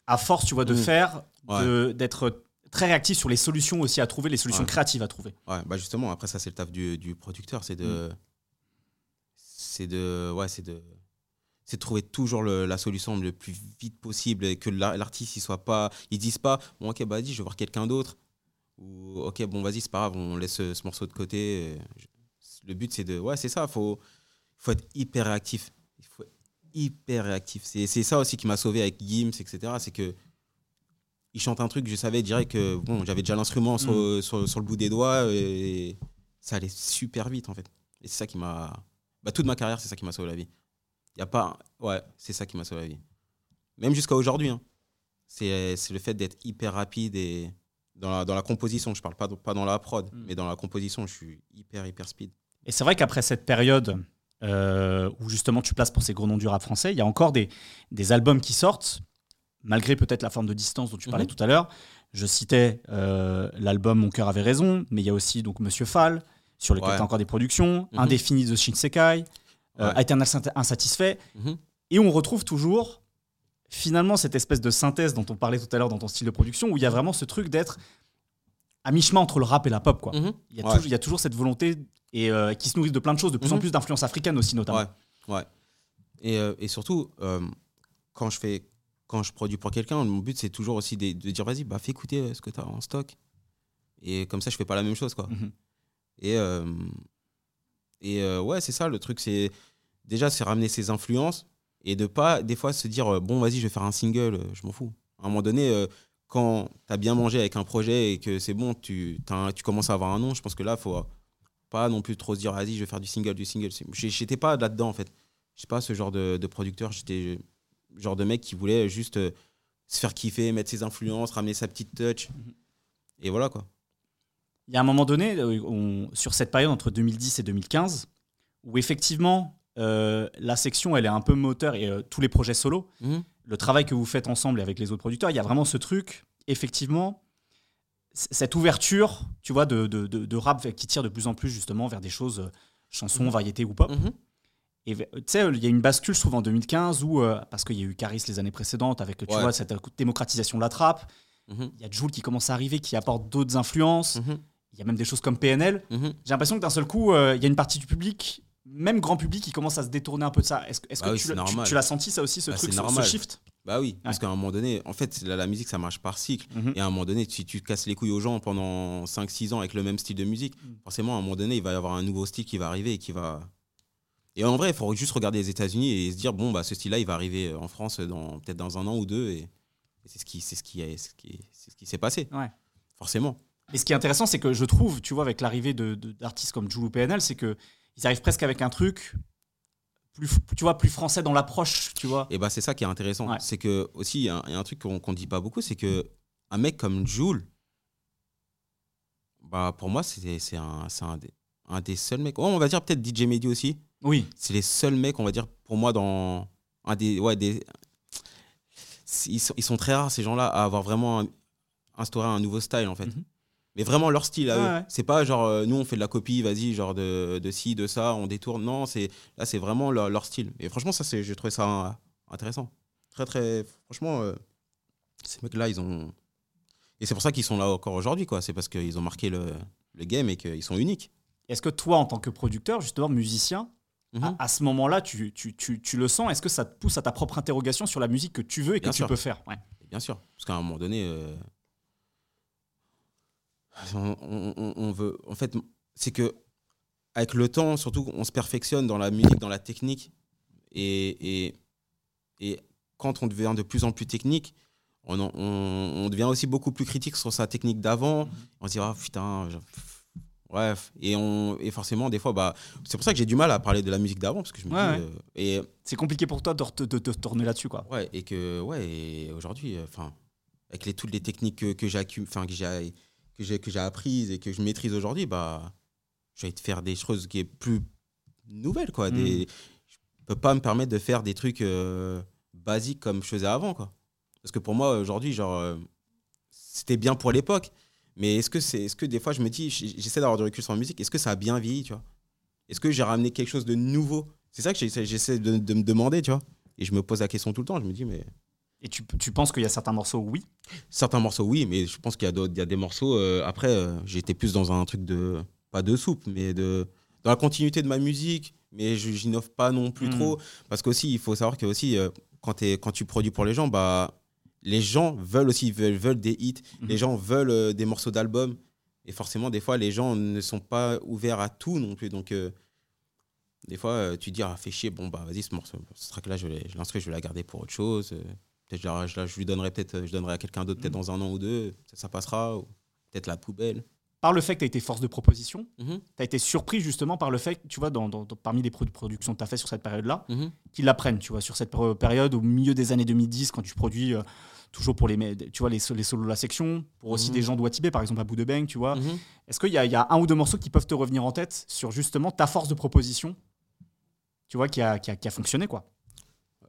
Speaker 1: À force, tu vois, de
Speaker 2: Mm.
Speaker 1: faire, de- d'être très réactif sur les solutions aussi à trouver, les solutions
Speaker 2: Ouais.
Speaker 1: créatives à trouver?
Speaker 2: Ouais, bah justement, après ça, c'est le taf du, du producteur, c'est de. C'est de. Ouais, c'est de. C'est de trouver toujours le- la solution le plus vite possible et que l'ar- l'artiste, il soit pas. Ils disent pas, bon, ok, bah vas-y, je vais voir quelqu'un d'autre. Ou, ok, bon, vas-y, c'est pas grave, on laisse ce, ce morceau de côté. Je- Le but, c'est de. Ouais, c'est ça, faut, faut être hyper réactif. Il faut être hyper réactif. C'est ça aussi qui m'a sauvé avec Gims, etc. C'est que. Il chante un truc, je savais direct que bon, j'avais déjà l'instrument sur, sur, sur le bout des doigts et ça allait super vite en fait. Et c'est ça qui m'a. Bah, toute ma carrière, c'est ça qui m'a sauvé la vie. Il y a pas. Ouais, c'est ça qui m'a sauvé la vie. Même jusqu'à aujourd'hui. hein. C'est le fait d'être hyper rapide et dans la, dans la composition. Je parle pas, pas dans la prod, mais dans la composition, je suis hyper, hyper speed.
Speaker 1: Et c'est vrai qu'après cette période euh, où justement tu places pour ces gros noms du rap français, il y a encore des, des albums qui sortent, malgré peut-être la forme de distance dont tu parlais
Speaker 2: Mhm.
Speaker 1: tout à l'heure. Je citais euh, l'album Mon cœur avait raison, mais il y a aussi donc Monsieur Fall, sur lequel
Speaker 2: Ouais.
Speaker 1: tu as encore des productions,
Speaker 2: Mhm.
Speaker 1: Indéfini de Shinsekai, euh,
Speaker 2: Ouais.
Speaker 1: Eternal Insatisfait.
Speaker 2: Mhm.
Speaker 1: Et on retrouve toujours finalement cette espèce de synthèse dont on parlait tout à l'heure dans ton style de production, où il y a vraiment ce truc d'être à mi-chemin entre le rap et la pop. Quoi.
Speaker 2: Mhm.
Speaker 1: Il, y a
Speaker 2: Ouais.
Speaker 1: toujours, il y a toujours cette volonté et, euh, qui se nourrit de plein de choses, de plus en
Speaker 2: Mhm.
Speaker 1: plus d'influence africaine aussi notamment.
Speaker 2: Ouais, ouais. Et, euh, et surtout, euh, quand je fais, quand je produis pour quelqu'un, mon but c'est toujours aussi de, de dire vas-y, bah fais écouter ce que tu as en stock. Et comme ça, je fais pas la même chose, quoi.
Speaker 1: Mhm.
Speaker 2: Et, euh, et euh, ouais, c'est ça le truc, c'est déjà c'est ramener ses influences et de pas des fois se dire bon vas-y je vais faire un single, je m'en fous. À un moment donné, euh, quand tu as bien mangé avec un projet et que c'est bon, tu, tu commences à avoir un nom, je pense que là, faut pas non plus trop se dire vas-y je vais faire du single, du single. J'étais pas là-dedans en fait. Je sais pas ce genre de, de producteur, j'étais le genre de mec qui voulait juste euh, se faire kiffer, mettre ses influences, ramener sa petite touch. Et voilà quoi.
Speaker 1: Il y a un moment donné, euh, on- sur cette période entre 2010 et 2015, où effectivement euh, la section elle est un peu moteur et euh, tous les projets solo,
Speaker 2: Mhm.
Speaker 1: le travail que vous faites ensemble et avec les autres producteurs, il y a vraiment ce truc, effectivement, cette ouverture, tu vois, de, de, de- de rap qui tire de plus en plus justement vers des choses, euh, chansons, variétés ou pop.
Speaker 2: Mhm.
Speaker 1: Et tu sais, il y a une bascule, trouve, en 2015, où, parce qu'il y a eu Caris les années précédentes, avec tu
Speaker 2: Ouais.
Speaker 1: vois, cette démocratisation de la trappe.
Speaker 2: Mhm.
Speaker 1: Il y a Joule qui commence à arriver, qui apporte d'autres influences.
Speaker 2: Mhm.
Speaker 1: Il y a même des choses comme PNL.
Speaker 2: Mhm.
Speaker 1: J'ai l'impression que d'un seul coup, il y a une partie du public, même grand public, qui commence à se détourner un peu de ça. Est-ce
Speaker 2: Bah
Speaker 1: que
Speaker 2: oui,
Speaker 1: tu, l'as- tu-
Speaker 2: normal.
Speaker 1: tu l'as senti, ça aussi, ce
Speaker 2: Bah,
Speaker 1: truc, ce, shift?
Speaker 2: Bah oui, parce qu'à un moment donné, en fait, la, la musique, ça marche par cycle.
Speaker 1: Mhm.
Speaker 2: Et à un moment donné, si tu casses les couilles aux gens pendant 5-6 ans avec le même style de musique,
Speaker 1: Mm.
Speaker 2: forcément, à un moment donné, il va y avoir un nouveau style qui va arriver et qui va. Et en vrai, il faut juste regarder les États-Unis et se dire, bon, bah, ce style-là, il va arriver en France peut-être dans un an ou deux. Et, et c'est ce qui, c'est ce qui, est- ce qui, est- ce qui s'est passé.
Speaker 1: Ouais.
Speaker 2: Forcément.
Speaker 1: Et ce qui est intéressant, c'est que je trouve, tu vois, avec l'arrivée de- de- d'artistes comme Joule ou PNL, c'est que ils arrivent presque avec un truc plus, tu vois, plus français dans l'approche, tu vois.
Speaker 2: Et bah, c'est ça qui est intéressant.
Speaker 1: Ouais.
Speaker 2: C'est que, aussi, il y, a un- il y a un truc qu'on qu'on dit pas beaucoup, c'est que un mec comme Joule, bah, pour moi, c'est un, un, des, un des seuls mecs. Ouais, on va dire peut-être DJ Mehdi aussi.
Speaker 1: Oui.
Speaker 2: C'est les seuls mecs, on va dire, pour moi, dans un des. Ouais, des. Ils sont, ils sont très rares, ces gens-là, à avoir vraiment instauré un nouveau style, en fait.
Speaker 1: Mhm.
Speaker 2: Mais vraiment leur style à
Speaker 1: Ouais,
Speaker 2: eux.
Speaker 1: ouais.
Speaker 2: C'est pas genre, euh, nous, on fait de la copie, vas-y, genre de, de ci, de ça, on détourne. Non, c'est là, c'est vraiment leur, leur style. Et franchement, ça, c'est- j'ai trouvé ça euh, intéressant. Très, très. Franchement, euh, ces mecs-là, ils ont. Et c'est pour ça qu'ils sont là encore aujourd'hui, quoi. C'est parce qu'ils ont marqué le, le game et qu'ils sont uniques.
Speaker 1: Est-ce que toi, en tant que producteur, justement musicien,
Speaker 2: Mhm.
Speaker 1: À, à ce moment-là, tu, tu, tu, tu le sens? Est-ce que ça te pousse à ta propre interrogation sur la musique que tu veux et que tu peux faire? Ouais.
Speaker 2: Bien sûr, parce qu'à un moment donné, euh, on, on- on- on veut. En fait, c'est que avec le temps, surtout, on se perfectionne dans la musique, dans la technique, et, et, et quand on devient de plus en plus technique, on, en- on, on devient aussi beaucoup plus critique sur sa technique d'avant. On se dit ah putain, je- bref, et on et forcément des fois, bah, c'est pour ça que j'ai du mal à parler de la musique d'avant parce que je me
Speaker 1: Ouais,
Speaker 2: dis
Speaker 1: ouais.
Speaker 2: euh, et
Speaker 1: C'est compliqué pour toi de te, de tourner là-dessus, quoi.
Speaker 2: Ouais, et que ouais, et aujourd'hui, euh, enfin, avec les, toutes les techniques que, que j'ai enfin, que j'ai que j'ai que j'ai apprises et que je maîtrise aujourd'hui, bah, je vais te faire des choses qui est plus nouvelles, quoi. Des, je peux pas me permettre de faire des trucs euh, basiques comme je faisais avant, quoi. Parce que pour moi aujourd'hui, genre, euh, c'était bien pour l'époque, mais est-ce que c'est, est-ce que des fois je me dis, j'essaie d'avoir du recul sur la musique, est-ce que ça a bien vieilli, tu vois? Est-ce que j'ai ramené quelque chose de nouveau? C'est ça que j'essaie, j'essaie de, de me demander, tu vois? Et je me pose la question tout le temps. Je me dis, mais
Speaker 1: Et tu, tu penses qu'il y a certains morceaux, oui?
Speaker 2: certains morceaux, oui, mais je pense qu'il y a, d'autres- il y a des morceaux. euh, après, euh, j'étais plus dans un truc de. Pas de soupe, mais de. Dans la continuité de ma musique, mais je j'innove pas non plus
Speaker 1: Mm.
Speaker 2: trop. Parce qu'aussi, il faut savoir que aussi, euh, quand, tu produis pour les gens, bah, les gens veulent aussi veulent, veulent des hits.
Speaker 1: Mhm.
Speaker 2: Les gens veulent des morceaux d'albums. Et forcément, des fois, les gens ne sont pas ouverts à tout non plus. Donc, des fois, tu dis, ah, fais chier, bon, bah, vas-y, ce morceau, ce track-là, je l'inscris, je vais la garder pour autre chose. Peut-être je, lui donnerai peut-être, euh, je donnerai à quelqu'un d'autre, peut-être
Speaker 1: Mhm.
Speaker 2: dans un an ou deux, ça, passera, ou peut-être la poubelle.
Speaker 1: Par le fait que tu as été force de proposition,
Speaker 2: Mhm,
Speaker 1: tu as été surpris justement par le fait, tu vois, dans, dans- dans- parmi les pro- productions que tu as fait sur cette période-là,
Speaker 2: mhm.
Speaker 1: qu'ils l'apprennent, tu vois, sur cette péri- période au milieu des années 2010, quand tu produis euh, toujours pour les, tu vois, les, les solos de la section, pour aussi des gens de Watibé, par exemple à Bout de Bang, tu vois. Est-ce qu'il y, y a un ou deux morceaux qui peuvent te revenir en tête sur justement ta force de proposition, tu vois, qui a, qui a, qui a fonctionné, quoi?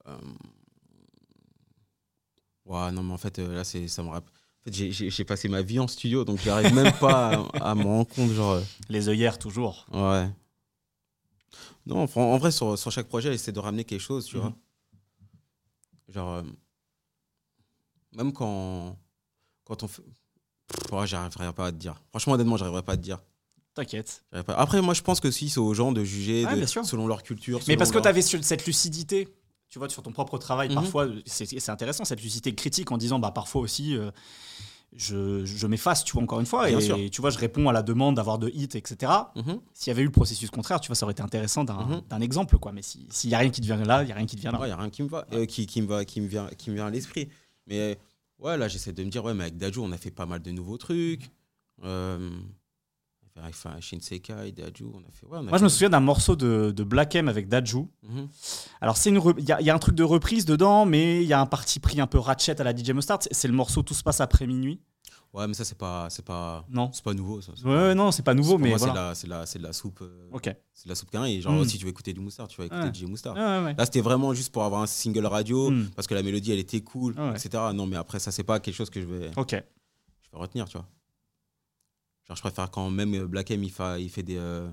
Speaker 2: Euh, Ouais, non, mais en fait, euh, là, c'est, ça me rappelle. En fait, j'ai, passé ma vie en studio, donc j'arrive même pas à, à me rendre compte, genre. euh,
Speaker 1: Les œillères, toujours.
Speaker 2: Ouais. Non, en vrai, sur, sur chaque projet, j'essaie de ramener quelque chose, tu
Speaker 1: Mhm.
Speaker 2: vois. Genre, euh, même quand, quand on fait. Ouais, j'arriverai pas à te dire. Franchement, honnêtement, j'arriverai pas à te dire.
Speaker 1: T'inquiète.
Speaker 2: Après, moi, je pense que si, c'est aux gens de juger de- selon leur culture.
Speaker 1: Mais parce que tu avais cette lucidité, tu vois, sur ton propre travail,
Speaker 2: Mhm.
Speaker 1: parfois, c'est c'est intéressant, cette lucidité critique en disant, bah, parfois aussi, euh, je, je m'efface, tu vois, encore une fois,
Speaker 2: Bien
Speaker 1: et
Speaker 2: sûr.
Speaker 1: tu vois, je réponds à la demande d'avoir de hits, etc.
Speaker 2: Mhm.
Speaker 1: S'il y avait eu le processus contraire, tu vois, ça aurait été intéressant d'un
Speaker 2: Mhm.
Speaker 1: exemple, quoi. Mais si- s'il n'y a rien qui te vient là, il n'y a rien qui te vient là.
Speaker 2: Ouais, y a rien qui me va, euh, qui, qui me va, qui me vient, qui me vient à l'esprit. Mais ouais, là, j'essaie de me dire, ouais, mais avec Daju, on a fait pas mal de nouveaux trucs. Euh, enfin, Shinsekai, Daju, on a fait. Ouais, on a
Speaker 1: Moi, je me
Speaker 2: fait-
Speaker 1: souviens d'un morceau de, de Black M avec Daju. Alors, c'est une re- il y, a- il y a un truc de reprise dedans, mais il y a un parti pris un peu ratchet à la DJ Mustard. C'est- le morceau Tout se passe après minuit.
Speaker 2: Ouais, mais ça, c'est pas, c'est pas,
Speaker 1: Non.
Speaker 2: c'est pas nouveau. Ça,
Speaker 1: Ouais,
Speaker 2: pas-
Speaker 1: non, c'est pas nouveau, mais voilà.
Speaker 2: c'est, la, c'est, la, c'est de la soupe. euh,
Speaker 1: Ok.
Speaker 2: C'est de la soupe qu'un. Et genre,
Speaker 1: Mm.
Speaker 2: si tu veux écouter du Moustar, tu vas écouter
Speaker 1: Ouais.
Speaker 2: DJ Moustar.
Speaker 1: Ouais, ouais, ouais.
Speaker 2: Là, c'était vraiment juste pour avoir un single radio,
Speaker 1: Mm.
Speaker 2: parce que la mélodie, elle était cool,
Speaker 1: Ouais.
Speaker 2: etc. Non, mais après, ça, c'est pas quelque chose que je vais,
Speaker 1: Ok.
Speaker 2: je vais retenir, tu vois. Genre, je préfère quand même euh, Black M, il fait, il fait des. euh,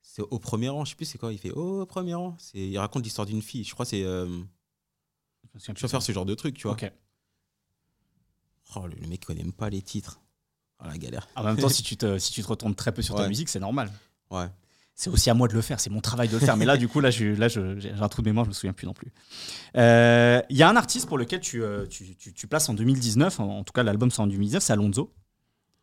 Speaker 2: C'est au premier rang, je sais plus c'est quoi, il fait au premier rang. Il raconte l'histoire d'une fille, je crois c'est. euh,
Speaker 1: Je
Speaker 2: faire ce genre de truc, tu vois.
Speaker 1: Ok.
Speaker 2: Oh, le, le mec connaît même pas les titres. Oh, la galère.
Speaker 1: En même temps, si tu te, si tu te retournes très peu sur ta
Speaker 2: Ouais.
Speaker 1: musique, c'est normal.
Speaker 2: Ouais.
Speaker 1: C'est aussi à moi de le faire, c'est mon travail de le faire. Mais là, du coup, là, je- là, j'ai un trou de mémoire, je me souviens plus non plus. Euh, Il y a un artiste pour lequel tu, tu, tu- tu places en 2019, en, en tout cas l'album sort en 2019, c'est Alonso,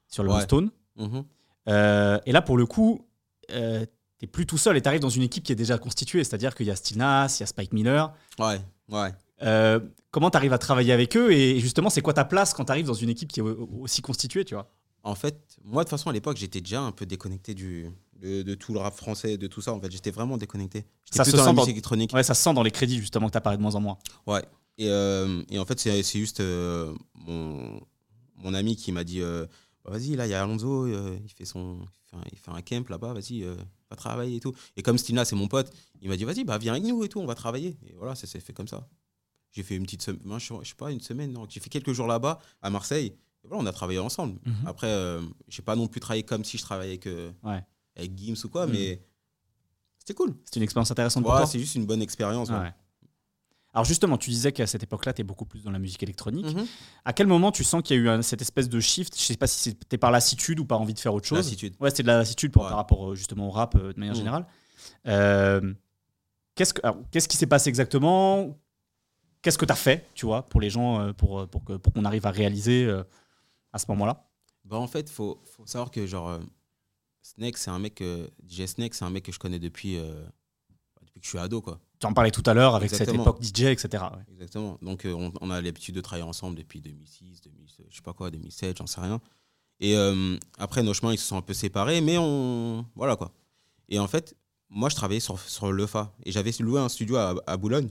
Speaker 1: sur le
Speaker 2: Ouais.
Speaker 1: Stone.
Speaker 2: Mhm.
Speaker 1: Euh, et là, pour le coup, euh, t'es plus tout seul et t'arrives dans une équipe qui est déjà constituée, c'est-à-dire qu'il y a Steel Nas, il y a Spike Miller.
Speaker 2: Ouais, ouais.
Speaker 1: Euh, comment t'arrives à travailler avec eux et justement, c'est quoi ta place quand t'arrives dans une équipe qui est au- aussi constituée, tu vois?
Speaker 2: En fait, moi, de toute façon, à l'époque, j'étais déjà un peu déconnecté du, de, de tout le rap français, de tout ça. En fait, j'étais vraiment déconnecté. J'étais
Speaker 1: Ça se
Speaker 2: dans la
Speaker 1: sent dans-
Speaker 2: électronique.
Speaker 1: Ouais, ça se sent dans les crédits justement que t'apparais de moins en moins.
Speaker 2: Ouais. Et, euh, et en fait, c'est c'est juste euh, mon, mon ami qui m'a dit euh, Bah, Vas-y, là, il y a Alonso, euh, il, fait son, il, fait un, il fait un camp là-bas, vas-y, euh, va travailler et tout. Et comme Stina, c'est mon pote, il m'a dit Vas-y, bah, viens avec nous et tout, on va travailler. Et voilà, ça s'est fait comme ça. J'ai fait une petite semaine, je sais- je sais pas, une semaine, non. J'ai fait quelques jours là-bas, à Marseille. Et voilà, on a travaillé ensemble.
Speaker 1: Mhm.
Speaker 2: Après, euh, j'ai pas non plus travaillé comme si je travaillais avec,
Speaker 1: Ouais.
Speaker 2: avec Gims ou quoi,
Speaker 1: Mhm.
Speaker 2: mais c'était cool.
Speaker 1: C'est une expérience intéressante pour
Speaker 2: Ouais,
Speaker 1: toi
Speaker 2: c'est juste une bonne expérience. ouais.
Speaker 1: Ouais. Alors justement, tu disais qu'à cette époque-là, tu es beaucoup plus dans la musique électronique.
Speaker 2: Mhm.
Speaker 1: À quel moment tu sens qu'il y a eu un- cette espèce de shift? Je sais pas si c'était par lassitude ou par envie de faire autre chose.
Speaker 2: Lassitude.
Speaker 1: Ouais, c'était de la lassitude par,
Speaker 2: Ouais.
Speaker 1: par rapport euh, justement au rap euh, de manière
Speaker 2: Mhm.
Speaker 1: générale. Euh, qu'est-ce, qui s'est passé exactement? Qu'est-ce que tu as fait, tu vois, pour les gens, pour, pour, que, pour qu'on arrive à réaliser euh, à ce moment-là?
Speaker 2: Bah, en fait, faut, faut savoir que genre Snake, c'est un mec, DJ Snake, c'est un mec que je connais depuis, depuis que je suis ado, quoi.
Speaker 1: Tu en parlais tout à l'heure avec
Speaker 2: Exactement.
Speaker 1: cette époque DJ, etc. ouais.
Speaker 2: Exactement. Donc, euh, on, on a l'habitude de travailler ensemble depuis 2006, 2000, je sais pas quoi, 2007, j'en sais rien. Et euh, après, nos chemins, ils se sont un peu séparés, mais on. Voilà, quoi. Et en fait, moi, je travaillais sur, sur le FA. Et j'avais loué un studio à, à Boulogne.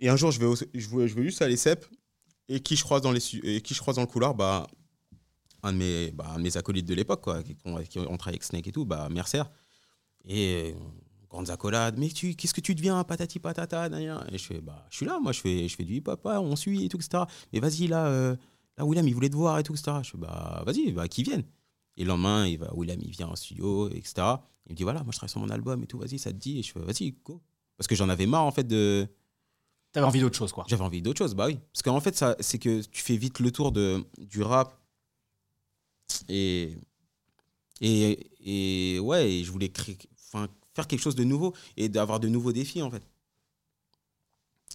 Speaker 2: Et un jour, je vais, au- je vais, je vais juste à l'ESSEP. Et qui je croise dans, les, et qui je croise dans le couloir? Bah, un, de mes, bah, un de mes acolytes de l'époque, quoi, qui, ont- qui ont travaillé avec Snake et tout, bah, Mercer. Et euh, grandes accolades. Mais tu, qu'est-ce que tu deviens, patati patata nan. Et je fais, bah, je suis là, moi, je fais, je fais du hip-hop, on suit et tout, etc. Mais vas-y, là, euh, là, William, il voulait te voir et tout, etc. Je fais, bah, vas-y, bah, qu'il vienne. Et le lendemain, il va, William, il vient en studio, etc. Il me dit, voilà, moi, je travaille sur mon album et tout, vas-y, ça te dit. Et je fais, vas-y, go. Parce que j'en avais marre, en fait, de.
Speaker 1: T'avais envie d'autre chose, quoi.
Speaker 2: J'avais envie d'autre chose, bah oui. Parce qu'en fait, ça, c'est que tu fais vite le tour de, du rap. Et, et, et ouais, et je voulais créer, enfin, faire quelque chose de nouveau et d'avoir de nouveaux défis, en fait.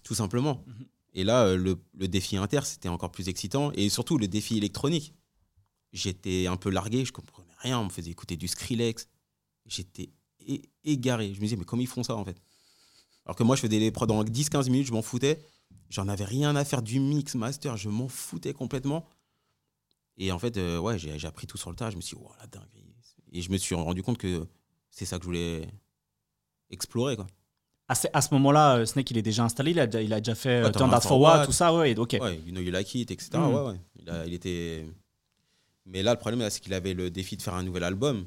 Speaker 2: Tout simplement.
Speaker 1: Mhm.
Speaker 2: Et là, euh, le, le défi inter, c'était encore plus excitant. Et surtout, le défi électronique. J'étais un peu largué, je comprenais rien. On me faisait écouter du Skrillex. J'étais égaré. Je me disais, mais comment ils font ça, en fait? Alors que moi, je faisais les prods en 10-15 minutes, je m'en foutais. J'en avais rien à faire du mix, master, je m'en foutais complètement. Et en fait, euh, ouais, j'ai j'ai appris tout sur le tas. Je me suis dit, oh la dinguerie. Et je me suis rendu compte que c'est ça que je voulais explorer. Quoi.
Speaker 1: À ce, à ce moment-là, euh, Snake, il est déjà installé, il a, déjà- il a déjà fait euh,
Speaker 2: Ouais,
Speaker 1: Turn
Speaker 2: Turn
Speaker 1: That
Speaker 2: Out
Speaker 1: For
Speaker 2: For
Speaker 1: What,
Speaker 2: What.
Speaker 1: tout ça, ouais, ok.
Speaker 2: Ouais, you know you like it, etc.
Speaker 1: Mhm.
Speaker 2: Ouais, ouais. Il, a- il était. Mais là, le problème, c'est qu'il avait le défi de faire un nouvel album.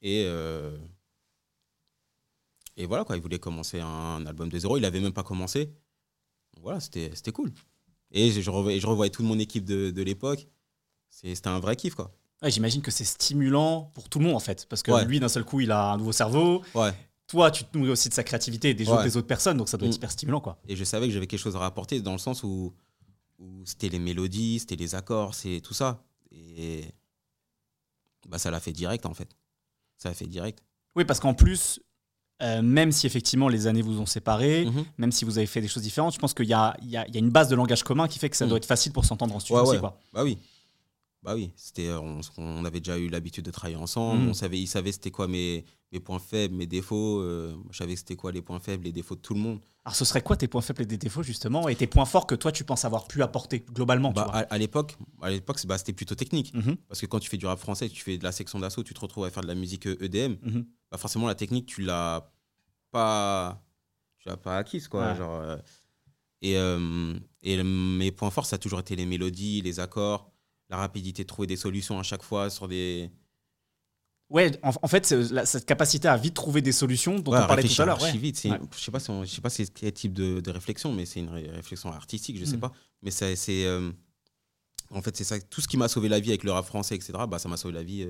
Speaker 2: Et. euh, Et voilà, quoi. Il voulait commencer un album de zéro. Il avait même pas commencé. Voilà, c'était cool. Et je, je revoyais, je revoyais toute mon équipe de, de l'époque. C'était un vrai kiff, quoi.
Speaker 1: Ouais, J'imagine que c'est stimulant pour tout le monde, en fait. Parce que
Speaker 2: Ouais.
Speaker 1: lui, d'un seul coup, il a un nouveau cerveau.
Speaker 2: Ouais.
Speaker 1: Toi, tu te nourris aussi de sa créativité et des, autres,
Speaker 2: Ouais.
Speaker 1: des autres personnes, donc ça doit être
Speaker 2: Mm.
Speaker 1: super stimulant, quoi.
Speaker 2: Et je savais que j'avais quelque chose à rapporter dans le sens où, où c'était les mélodies, c'était les accords, c'est tout ça. Et bah, ça l'a fait direct, en fait. Ça l'a fait direct.
Speaker 1: Oui, parce qu'en plus, euh, même si effectivement les années vous ont séparés,
Speaker 2: Mhm.
Speaker 1: même si vous avez fait des choses différentes, je pense qu'il y a, il y, a, il y a une base de langage commun qui fait que ça
Speaker 2: Mm.
Speaker 1: doit être facile pour s'entendre en studio
Speaker 2: Ouais,
Speaker 1: aussi,
Speaker 2: ouais.
Speaker 1: quoi.
Speaker 2: Bah oui. Bah oui. C'était, on, on avait déjà eu l'habitude de travailler ensemble.
Speaker 1: Mhm.
Speaker 2: On savait, il savait c'était quoi mes, mes points faibles, mes défauts. euh, je savais c'était quoi les points faibles, les défauts de tout le monde.
Speaker 1: Alors, ce serait quoi tes points faibles et tes défauts, justement, et tes points forts que toi, tu penses avoir pu apporter globalement,
Speaker 2: Bah,
Speaker 1: tu vois?
Speaker 2: à, à l'époque, à l'époque, bah, c'était plutôt technique.
Speaker 1: Mhm.
Speaker 2: Parce que quand tu fais du rap français, tu fais de la section d'assaut, tu te retrouves à faire de la musique euh, EDM.
Speaker 1: Mhm.
Speaker 2: Bah, forcément, la technique, tu l'as pas, tu l'as pas acquise, quoi.
Speaker 1: Ouais.
Speaker 2: Genre, euh, et euh, et mes points forts, ça a toujours été les mélodies, les accords, la rapidité de trouver des solutions à chaque fois sur des.
Speaker 1: Ouais, en, en fait, la- cette capacité à vite trouver des solutions dont
Speaker 2: Ouais,
Speaker 1: on parlait tout à l'heure. ouais.
Speaker 2: vite. C'est-
Speaker 1: Ouais.
Speaker 2: Je sais pas si on- je sais pas quel type de, de réflexion, mais c'est une ré- réflexion artistique, je sais
Speaker 1: Mm.
Speaker 2: pas. Mais c'est euh, en fait c'est ça. Tout ce qui m'a sauvé la vie avec le rap français, etc. Bah ça m'a sauvé la vie euh,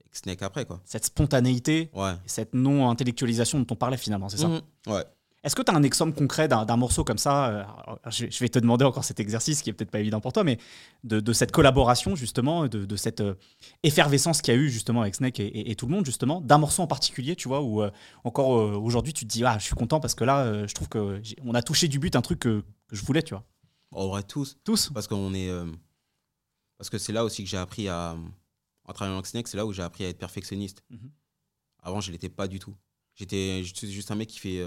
Speaker 2: avec Snake après quoi.
Speaker 1: Cette spontanéité, cette non-intellectualisation dont on parlait finalement, c'est ça?
Speaker 2: Mhm. Ouais.
Speaker 1: Est-ce que tu as un exemple concret d'un morceau comme ça euh, alors, je, je vais te demander encore cet exercice qui est peut-être pas évident pour toi, mais de, de cette collaboration justement, de, de cette euh, effervescence qu'il y a eu justement avec Snake et, et- et tout le monde justement, d'un morceau en particulier, tu vois, où euh, encore euh, aujourd'hui tu te dis ah je suis content parce que là euh, je trouve que on a touché du but un truc que, que je voulais, tu vois.
Speaker 2: En vrai tous.
Speaker 1: Tous.
Speaker 2: Parce qu'on est parce que c'est là aussi que j'ai appris à en travaillant avec Snake, c'est là où j'ai appris à être perfectionniste.
Speaker 1: Mhm.
Speaker 2: Avant je l'étais pas du tout. J'étais juste un mec qui fait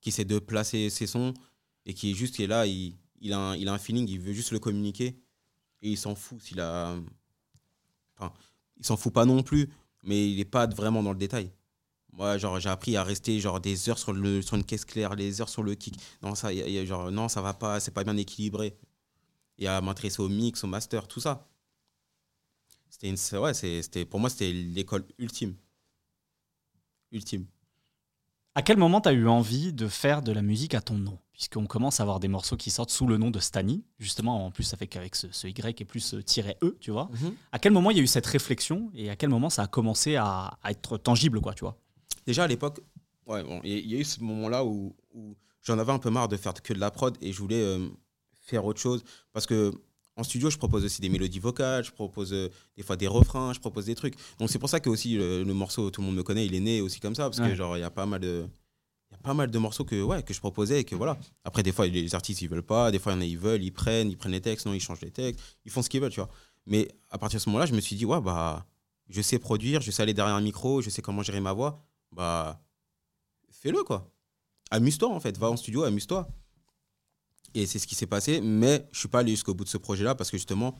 Speaker 2: qui essaie de placer ses sons et qui est juste qui est là, il, il, a un, il a un feeling, il veut juste le communiquer et il s'en fout s'il a. Enfin, il s'en fout pas non plus, mais il n'est pas vraiment dans le détail. Moi, genre, j'ai appris à rester genre des heures sur, le, sur une caisse claire, les heures sur le kick. Non, ça, y genre, non, ça va pas, c'est pas bien équilibré. Et à m'intéresser au mix, au master, tout ça. C'était une, ouais, c'était, pour moi, c'était l'école ultime. Ultime.
Speaker 1: À quel moment tu as eu envie de faire de la musique à ton nom? Puisqu'on commence à avoir des morceaux qui sortent sous le nom de Stani, justement, en plus avec, avec ce, ce Y et plus euh, tiret E, tu vois. À quel moment il y a eu cette réflexion et à quel moment ça a commencé à, à être tangible, quoi, tu vois?
Speaker 2: Déjà à l'époque, ouais, bon, il y, il y a eu ce moment-là où, où j'en avais un peu marre de faire que de la prod et je voulais euh, faire autre chose. Parce que en studio, je propose aussi des mélodies vocales, je propose euh, des fois des refrains, je propose des trucs. Donc c'est pour ça que aussi le, le morceau, tout le monde me connaît, il est né aussi comme ça, parce
Speaker 1: Ouais.
Speaker 2: que genre il y a pas mal de, y a pas mal de morceaux que ouais que je proposais et que voilà. Après des fois les artistes ils veulent pas, des fois il y en a ils veulent, ils prennent, ils prennent les textes, non ils changent les textes, ils font ce qu'ils veulent, tu vois. Mais à partir de ce moment-là, je me suis dit ouais bah je sais produire, je sais aller derrière un micro, je sais comment gérer ma voix, bah fais-le quoi. Amuse-toi en fait, va en studio, amuse-toi. Et c'est ce qui s'est passé, mais je suis pas allé jusqu'au bout de ce projet-là parce que justement,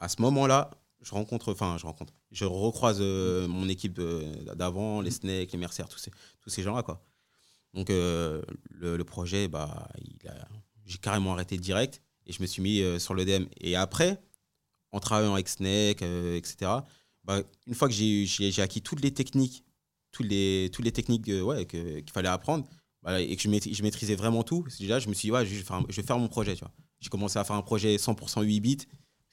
Speaker 2: à ce moment-là, je rencontre, enfin, je rencontre, je recroise euh, mon équipe d'avant, les Snakes, les Mercer, tous ces, tous ces gens-là, quoi. Donc, euh, le, projet, bah, j'ai carrément arrêté direct et je me suis mis euh, sur le DM. Et après, en travaillant avec Snake, etc., bah, une fois que j'ai acquis toutes les techniques, toutes les, toutes les techniques ouais, qu'il fallait apprendre, bah, et que je, maîtris- je maîtrisais vraiment tout, déjà, je me suis dit, ouais, je vais faire, un- je vais faire mon projet. tu vois. J'ai commencé à faire un projet 100% 8 bits.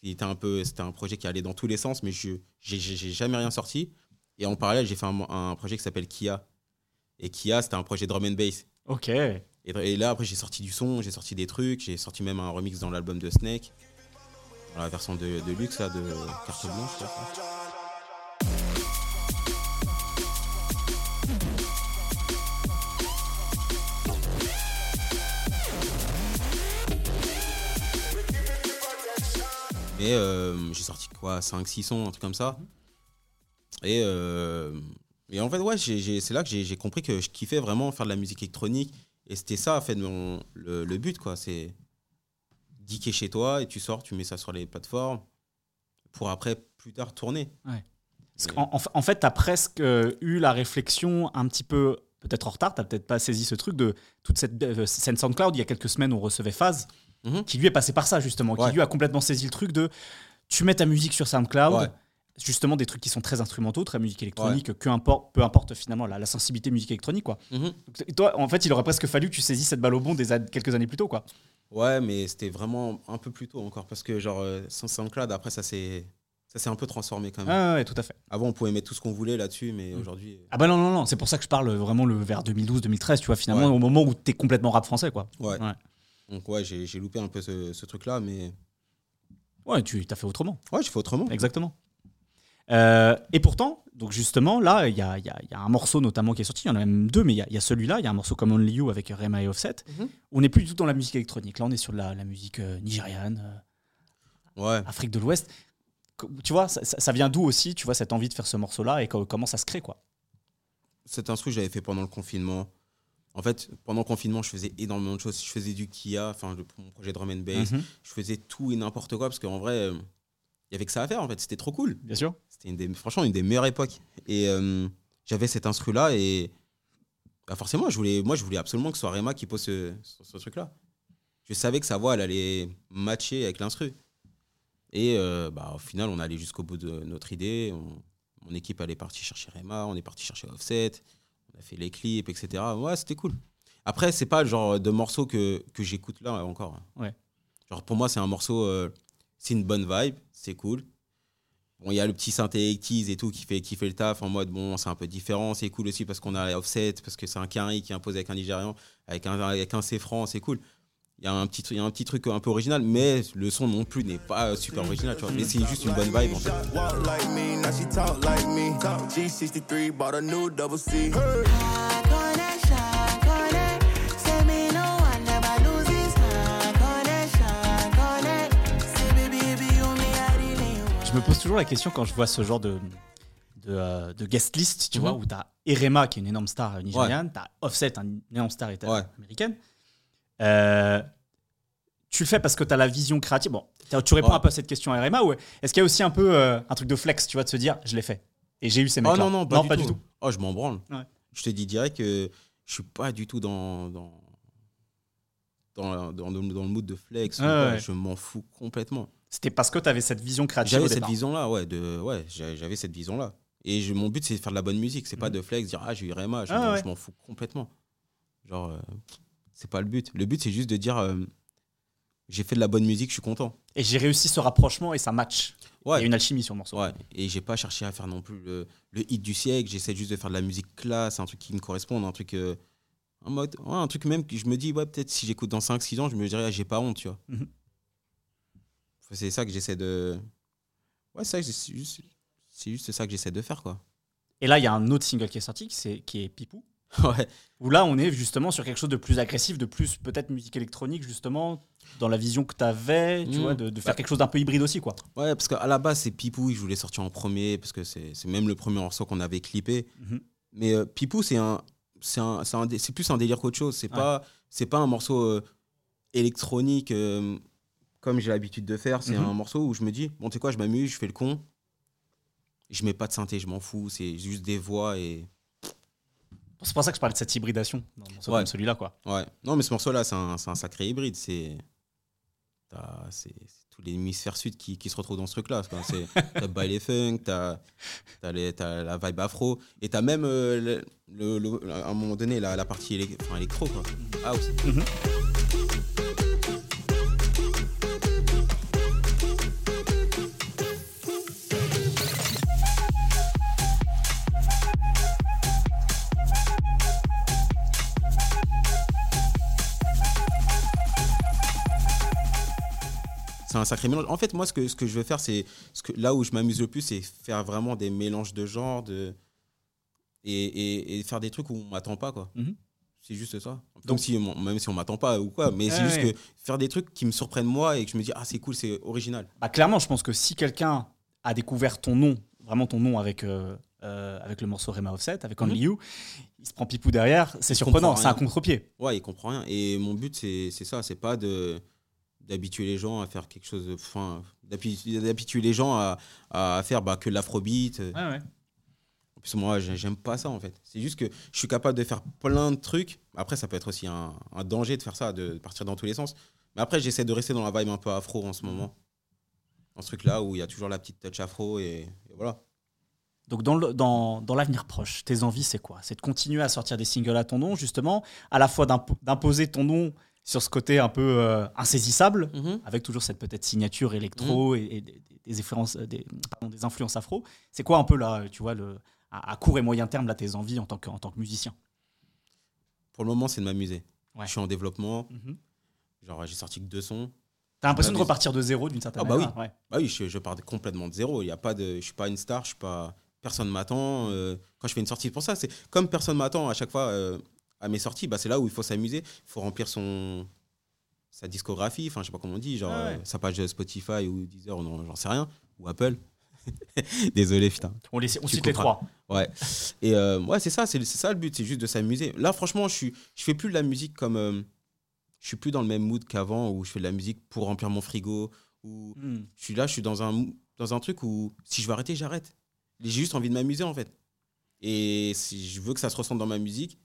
Speaker 2: C'était un, peu- c'était un projet qui allait dans tous les sens, mais je j'ai jamais rien sorti. Et en parallèle, j'ai fait un, un projet qui s'appelle Kia. Et Kia, c'était un projet drum and bass.
Speaker 1: Ok.
Speaker 2: Et, et là, après, j'ai sorti du son, j'ai sorti des trucs, j'ai sorti même un remix dans l'album de Snake. Dans la version de, de luxe, là, de carte blanche. crois. Mais euh, j'ai sorti quoi 5-6 sons, un truc comme ça. Et, euh, et en fait, ouais, c'est là que j'ai compris que je kiffais vraiment faire de la musique électronique. Et c'était ça, en fait, mon, le, le but, quoi. C'est geeker chez toi et tu sors, tu mets ça sur les plateformes pour après, plus tard, tourner.
Speaker 1: Parce en, en fait, tu as presque euh, eu la réflexion un petit peu, peut-être en retard, tu peut-être pas saisi ce truc de toute cette euh, scène SoundCloud. Il y a quelques semaines, on recevait Phase,
Speaker 2: Mhm.
Speaker 1: qui lui est passé par ça, justement,
Speaker 2: Ouais.
Speaker 1: qui lui a complètement saisi le truc de tu mets ta musique sur SoundCloud.
Speaker 2: Ouais.
Speaker 1: Justement, des trucs qui sont très instrumentaux, très musique électronique, peu, importe, peu importe finalement la, la sensibilité musique électronique. Quoi.
Speaker 2: Mhm.
Speaker 1: Donc, toi, en fait, il aurait presque fallu que tu saisisses cette balle au bon des quelques années plus tôt. Quoi.
Speaker 2: Ouais, mais c'était vraiment un peu plus tôt encore parce que, genre, euh, sans SoundCloud, après, ça s'est ça s'est un peu transformé quand même.
Speaker 1: Ah ouais, tout à fait.
Speaker 2: Avant, on pouvait mettre tout ce qu'on voulait là-dessus, mais
Speaker 1: Mm.
Speaker 2: aujourd'hui.
Speaker 1: Ah bah non, non, non, c'est pour ça que je parle vraiment le vers 2012-2013, tu vois, finalement,
Speaker 2: Ouais.
Speaker 1: au moment où t'es complètement rap français, quoi.
Speaker 2: Ouais.
Speaker 1: Ouais.
Speaker 2: Donc, ouais, j'ai j'ai loupé un peu ce, ce truc-là, mais.
Speaker 1: Ouais, tu t'as fait autrement.
Speaker 2: Ouais, j'ai fait autrement.
Speaker 1: Exactement. Euh, et pourtant, donc justement, là, il y a, il y y a un morceau notamment qui est sorti, il y en a même deux, mais il y a, celui-là, il y a un morceau comme Only You avec Rema et Offset.
Speaker 2: Mhm.
Speaker 1: On n'est plus du tout dans la musique électronique. Là, on est sur la, la musique euh, nigériane, euh,
Speaker 2: Ouais.
Speaker 1: Afrique de l'Ouest. Tu vois, ça, ça- vient d'où aussi, tu vois, cette envie de faire ce morceau-là et co- comment ça se crée, quoi?
Speaker 2: Cet instru, j'avais fait pendant le confinement. En fait, pendant le confinement, je faisais énormément de choses. Je faisais du Kia, enfin, mon projet drum and bass.
Speaker 1: Mhm.
Speaker 2: Je faisais tout et n'importe quoi parce qu'en vrai, euh, il y avait que ça à faire. En fait, c'était trop cool.
Speaker 1: Bien sûr.
Speaker 2: C'était une des, franchement une des meilleures époques. Et euh, j'avais cet instru-là et bah, forcément, je voulais, moi, je voulais absolument que ce soit Rema qui pose ce, ce- ce truc-là. Je savais que sa voix, elle allait matcher avec l'instru. Et euh, bah, au final, on allait jusqu'au bout de notre idée. On- mon équipe, elle est partie chercher Rema, on est parti chercher Offset, on a fait les clips, etc. Ouais, c'était cool. Après, c'est pas le genre de morceau que, que j'écoute là encore.
Speaker 1: Ouais.
Speaker 2: Genre, pour moi, c'est un morceau, euh, c'est une bonne vibe, c'est cool. Bon, il y a le petit synthé 80s et tout qui fait, qui fait le taf en mode bon, c'est un peu différent, c'est cool aussi parce qu'on a Offset, parce que c'est un Carry qui est imposé avec un Nigérian, avec un, avec un C franc, c'est cool. Il y, a un petit, truc- il y a un petit truc un peu original, mais le son non plus n'est pas super original, tu vois. Mais c'est juste une bonne vibe en fait.
Speaker 8: Walk like me, now she talk like me. G63 bought a new double C.
Speaker 1: Je me pose toujours la question quand je vois ce genre de, de, euh, de guest list, tu
Speaker 2: Mhm.
Speaker 1: vois, où tu as Erema, qui est une énorme star nigériane, tu as Offset, une énorme star
Speaker 2: Ouais.
Speaker 1: américaine. Euh, tu le fais parce que tu as la vision créative. Bon, tu réponds
Speaker 2: Ouais.
Speaker 1: un peu à cette question à Erema, ou est-ce qu'il y a aussi un peu euh, un truc de flex, tu vois, de se dire, je l'ai fait Et j'ai eu ces mecs
Speaker 2: Oh non, non, pas, du, tout. Oh, je m'en branle.
Speaker 1: Ouais.
Speaker 2: Je te dis direct que je suis pas du tout dans, dans, dans, dans, le- dans le mood de flex.
Speaker 1: Ouais.
Speaker 2: Je m'en fous complètement.
Speaker 1: C'était parce que tu avais cette vision créative.
Speaker 2: J'avais cette vision-là, ouais, de, ouais j'a- j'avais cette vision-là. Et je- mon but, c'est de faire de la bonne musique. C'est pas de flex, dire, ah, j'ai eu. Je
Speaker 1: Mhm. Ah,
Speaker 2: je m'en fous complètement. Genre, euh, c'est pas le but. Le but, c'est juste de dire, euh, j'ai fait de la bonne musique, je suis content.
Speaker 1: Et j'ai réussi ce rapprochement et ça match. Il
Speaker 2: Ouais.
Speaker 1: y a une alchimie sur le morceau.
Speaker 2: Ouais, et j'ai pas cherché à faire non plus le, le hit du siècle. J'essaie juste de faire de la musique classe, un truc qui me corresponde, un truc. euh, en mode, ouais, un truc même que je me dis, ouais, peut-être si j'écoute dans 5-6 ans, je me dirais, ah, j'ai pas honte, tu vois.
Speaker 1: Mhm.
Speaker 2: C'est ça que j'essaie de. Ouais, c'est juste, juste ça que j'essaie de faire, quoi.
Speaker 1: Et là, il y a un autre single qui est sorti, qui, c'est- qui est Pipou.
Speaker 2: Ouais.
Speaker 1: Où là, on est justement sur quelque chose de plus agressif, de plus peut-être musique électronique, justement, dans la vision que tu avais, tu
Speaker 2: Mm.
Speaker 1: vois, de, de faire
Speaker 2: Bah.
Speaker 1: quelque chose d'un peu hybride aussi, quoi.
Speaker 2: Ouais, parce qu'à la base, c'est Pipou, je voulais sortir en premier, parce que c'est même le premier morceau qu'on avait clippé.
Speaker 1: Mhm.
Speaker 2: Mais euh, Pipou, c'est un, c'est plus un délire qu'autre chose. C'est
Speaker 1: Ouais.
Speaker 2: pas, c'est pas un morceau euh, électronique euh, comme j'ai l'habitude de faire. C'est
Speaker 1: Mhm.
Speaker 2: un morceau où je me dis, bon, tu sais quoi, je m'amuse, je fais le con. Je mets pas de synthé, je m'en fous. C'est juste des voix et.
Speaker 1: C'est pour ça que je parle de cette hybridation dans un morceau
Speaker 2: Ouais.
Speaker 1: comme celui-là, quoi.
Speaker 2: Ouais. Non, mais ce morceau-là, c'est un, c'est un sacré hybride. C'est. t'as- C'est les hémisphères sud qui, qui se retrouvent dans ce truc-là. C'est- T'as baile funk, t'as t'as la vibe afro, et t'as même, euh, le, le- le- à un moment donné, la, la partie enfin, électro, quoi. House. C'est un sacré mélange. En fait, moi, ce que, ce que je veux faire, c'est. ce que- Là où je m'amuse le plus, c'est faire vraiment des mélanges de genres de, et, et- et faire des trucs où on m'attend pas, quoi.
Speaker 1: Mhm.
Speaker 2: C'est juste ça.
Speaker 1: Donc-
Speaker 2: si, même si on m'attend pas ou quoi, mais c'est juste
Speaker 1: ouais.
Speaker 2: que faire des trucs qui me surprennent moi et que je me dis, ah, c'est cool, c'est original.
Speaker 1: Bah, clairement, je pense que si quelqu'un a découvert ton nom, vraiment ton nom avec, euh, euh, avec le morceau Rema Offset, avec Only
Speaker 2: Mhm.
Speaker 1: You, il se prend Pipou derrière, c'est surprenant, c'est un contre-pied.
Speaker 2: Ouais, il comprend rien. Et mon but, c'est ça, c'est pas de d'habituer les gens à faire quelque chose, enfin, d'habituer les gens à, à faire bah, que de l'afrobeat.
Speaker 1: Ouais, ouais.
Speaker 2: En plus, moi, j'ai- j'aime pas ça, en fait. C'est juste que je suis capable de faire plein de trucs. Après, ça peut être aussi un, un danger de faire ça, de partir dans tous les sens. Mais après, j'essaie de rester dans la vibe un peu afro en ce moment. Dans ce truc-là où il y a toujours la petite touch afro et, et voilà.
Speaker 1: Donc dans le- dans, dans l'avenir proche, tes envies, c'est quoi? C'est de continuer à sortir des singles à ton nom, justement, à la fois d'impo- d'imposer ton nom sur ce côté un peu euh, insaisissable, avec toujours cette peut-être signature électro et, et des, des pardon, des influences afro. C'est quoi un peu là, tu vois, le, à, à court et moyen terme, là, tes envies en tant que, en tant que musicien?
Speaker 2: Pour le moment, c'est de m'amuser.
Speaker 1: Ouais.
Speaker 2: Je suis en développement.
Speaker 1: Mhm.
Speaker 2: Genre, j'ai sorti que deux sons.
Speaker 1: T'as l'impression de repartir de zéro d'une certaine
Speaker 2: Ah bah oui.
Speaker 1: manière ouais.
Speaker 2: Bah oui, je, je pars de- complètement de zéro. Il y a pas de, je suis pas une star, je suis pas, personne m'attend. euh, quand je fais une sortie pour ça, c'est comme personne m'attend à chaque fois euh, à mes sorties. Bah c'est là où il faut s'amuser. Il faut remplir son sa discographie. Enfin, je sais pas comment on dit, genre
Speaker 1: Ah ouais.
Speaker 2: euh, sa page Spotify ou Deezer, j'en sais rien, ou Apple. Désolé, putain.
Speaker 1: On, les, on cite les trois.
Speaker 2: Ouais. Et euh, ouais, c'est ça, c'est ça le but, c'est juste de s'amuser. Là, franchement, je suis, je fais plus de la musique comme, euh, je suis plus dans le même mood qu'avant où je fais de la musique pour remplir mon frigo. Ou
Speaker 1: Hmm.
Speaker 2: je suis là, je suis dans un dans un truc où si je veux arrêter, j'arrête. J'ai juste envie de m'amuser en fait. Et si je veux que ça se ressente dans ma musique.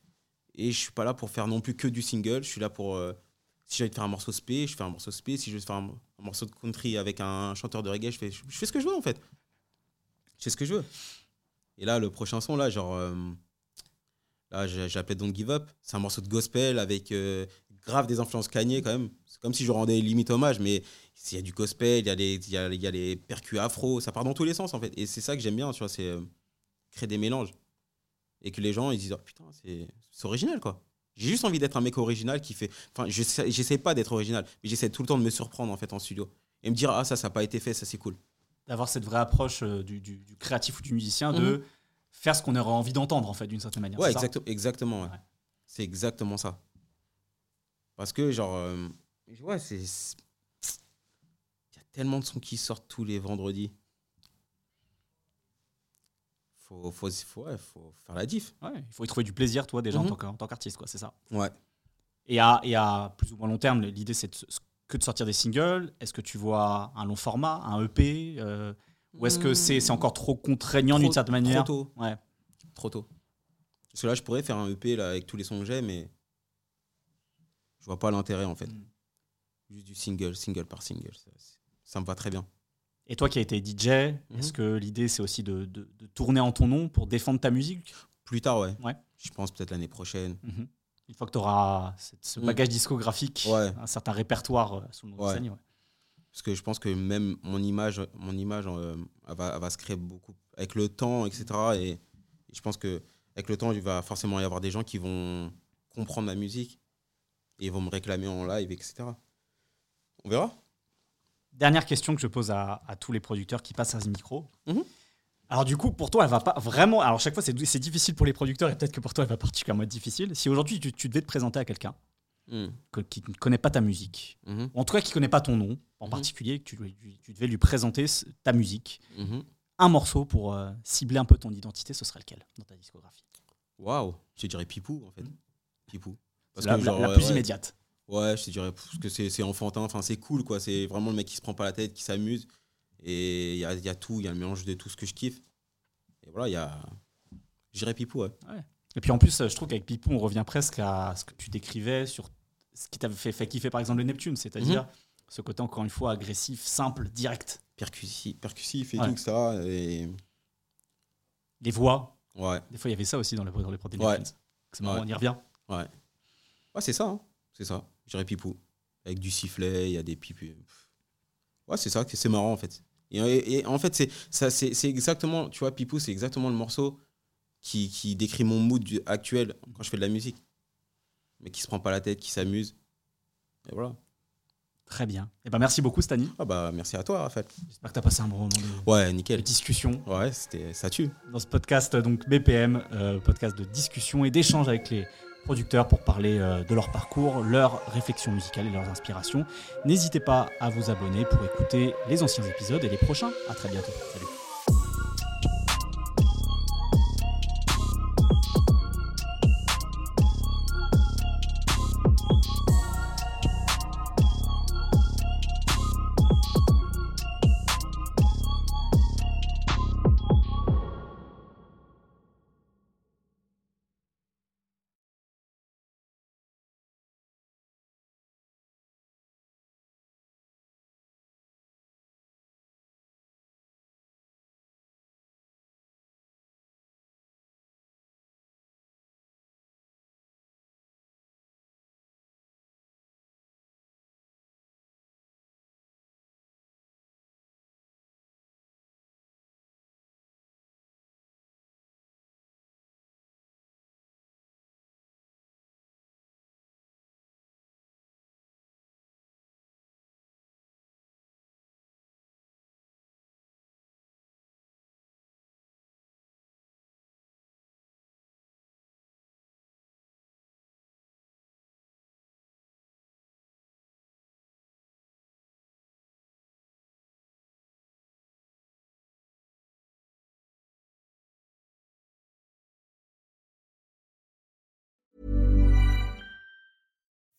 Speaker 2: Et je suis pas là pour faire non plus que du single. Je suis là pour euh, si j'ai envie de faire un morceau spé, je fais un morceau spé. Si je veux faire un, morceau de country avec un chanteur de reggae, je fais, je, fais ce que je veux en fait. Je fais ce que je veux. Et là, le prochain son, là, genre. euh, là, appelé Don't Give Up. C'est un morceau de gospel avec euh, grave des influences Kanye quand même. C'est comme si je rendais limite hommage, mais il y a du gospel, il y a les, y a, y a les percus afro, ça part dans tous les sens en fait. Et c'est ça que j'aime bien, tu vois, c'est créer des mélanges. Et que les gens, ils disent, oh, putain, c'est original quoi. J'ai juste envie d'être un mec original qui fait. Enfin, je j'essaie pas d'être original, mais j'essaie tout le temps de me surprendre en fait en studio. Et me dire, ah, ça, ça n'a pas été fait, ça c'est cool.
Speaker 1: D'avoir cette vraie approche euh, du, du- du créatif ou du musicien, de
Speaker 2: Mhm.
Speaker 1: faire ce qu'on aurait envie d'entendre, en fait, d'une certaine manière.
Speaker 2: Ouais,
Speaker 1: ça
Speaker 2: exactement. ouais.
Speaker 1: Ouais.
Speaker 2: C'est exactement ça. Parce que, genre, euh, ouais, c'est- Il y a tellement de sons qui sortent tous les vendredis. Faut, faut, faut, ouais, faut faire la diff.
Speaker 1: Ouais, il faut y trouver du plaisir, toi, déjà, en tant que- en tant qu'artiste, quoi, c'est ça.
Speaker 2: Ouais.
Speaker 1: Et à, et à plus ou moins long terme, l'idée, c'est que de sortir des singles. Est-ce que tu vois un long format, un EP euh, Ou est-ce que c'est c'est encore trop contraignant d'une certaine manière
Speaker 2: Trop tôt.
Speaker 1: Ouais.
Speaker 2: Trop tôt. Parce que là, je pourrais faire un EP là, avec tous les sons que j'ai, mais je vois pas l'intérêt en fait.
Speaker 1: Mm.
Speaker 2: Juste du single, single par single. Ça, ça me va très bien.
Speaker 1: Et toi qui as été DJ,
Speaker 2: Mhm.
Speaker 1: est-ce que l'idée, c'est aussi de, de- de tourner en ton nom pour défendre ta musique?
Speaker 2: Plus tard, ouais.
Speaker 1: Ouais.
Speaker 2: Je pense peut-être l'année prochaine.
Speaker 1: Mhm. Une fois que tu auras ce
Speaker 2: Mm.
Speaker 1: bagage discographique,
Speaker 2: Ouais.
Speaker 1: un certain répertoire euh, sous le nom de
Speaker 2: Ouais.
Speaker 1: Sani, ouais.
Speaker 2: Parce que je pense que même mon image, mon image euh, elle va, elle va se créer beaucoup avec le temps, etc. Et, et je pense que avec le temps, il va forcément y avoir des gens qui vont comprendre ma musique et ils vont me réclamer en live, etc. On verra.
Speaker 1: Dernière question que je pose à, à tous les producteurs qui passent à ce micro.
Speaker 2: Mhm.
Speaker 1: Alors du coup, pour toi, elle va pas vraiment. Alors chaque fois, c'est difficile pour les producteurs et peut-être que pour toi, elle va particulièrement être difficile. Si aujourd'hui tu, tu devais te présenter à quelqu'un
Speaker 2: Hmm.
Speaker 1: que- qui ne connaît pas ta musique,
Speaker 2: Mhm.
Speaker 1: ou en tout cas qui connaît pas ton nom en
Speaker 2: Mhm.
Speaker 1: particulier, que tu, devais lui présenter ta musique, un morceau pour euh, cibler un peu ton identité, ce serait lequel dans ta discographie?
Speaker 2: Waouh, je dirais Pipou en fait. Pipou. Parce
Speaker 1: la,
Speaker 2: que,
Speaker 1: la-
Speaker 2: genre,
Speaker 1: la
Speaker 2: ouais,
Speaker 1: plus
Speaker 2: ouais.
Speaker 1: immédiate.
Speaker 2: Ouais, je te dirais parce que c'est c'est enfantin, enfin c'est cool quoi. C'est vraiment le mec qui se prend pas la tête, qui s'amuse. Et il y a, y a tout, il y a le mélange de tout ce que je kiffe. Et voilà, il y a. J'irais Pipou, ouais.
Speaker 1: Et puis en plus, je trouve qu'avec Pipou, on revient presque à ce que tu décrivais sur ce qui t'avait fait, fait kiffer par exemple le Neptune, c'est-à-dire ce côté encore une fois agressif, simple, direct.
Speaker 2: Percussif, percussif et
Speaker 1: Ouais.
Speaker 2: tout ça. Et
Speaker 1: Les voix,
Speaker 2: ouais,
Speaker 1: des fois il y avait ça aussi dans les, dans les prods des
Speaker 2: Ouais.
Speaker 1: C'est marrant, on y revient.
Speaker 2: ouais. Ouais, c'est ça, hein. c'est ça. J'irais Pipou. Avec du sifflet, il y a des pipus. Ouais, c'est ça, c'est marrant en fait. Et, en fait, c'est exactement, tu vois, Pipou, c'est exactement le morceau qui, qui décrit mon mood actuel quand je fais de la musique. Mais qui se prend pas la tête, qui s'amuse. Et voilà.
Speaker 1: Très bien. Et ben merci beaucoup Stani.
Speaker 2: Ah bah merci à toi, Raphaël.
Speaker 1: J'espère que tu as passé un bon moment de,
Speaker 2: Ouais,
Speaker 1: de
Speaker 2: nickel.
Speaker 1: discussion
Speaker 2: Ouais, c'était ça tue.
Speaker 1: dans ce podcast donc BPM, euh, podcast de discussion et d'échange avec les producteurs pour parler euh, de leur parcours, leurs réflexions musicales et leurs inspirations. N'hésitez pas à vous abonner pour écouter les anciens épisodes et les prochains. À très bientôt. Salut.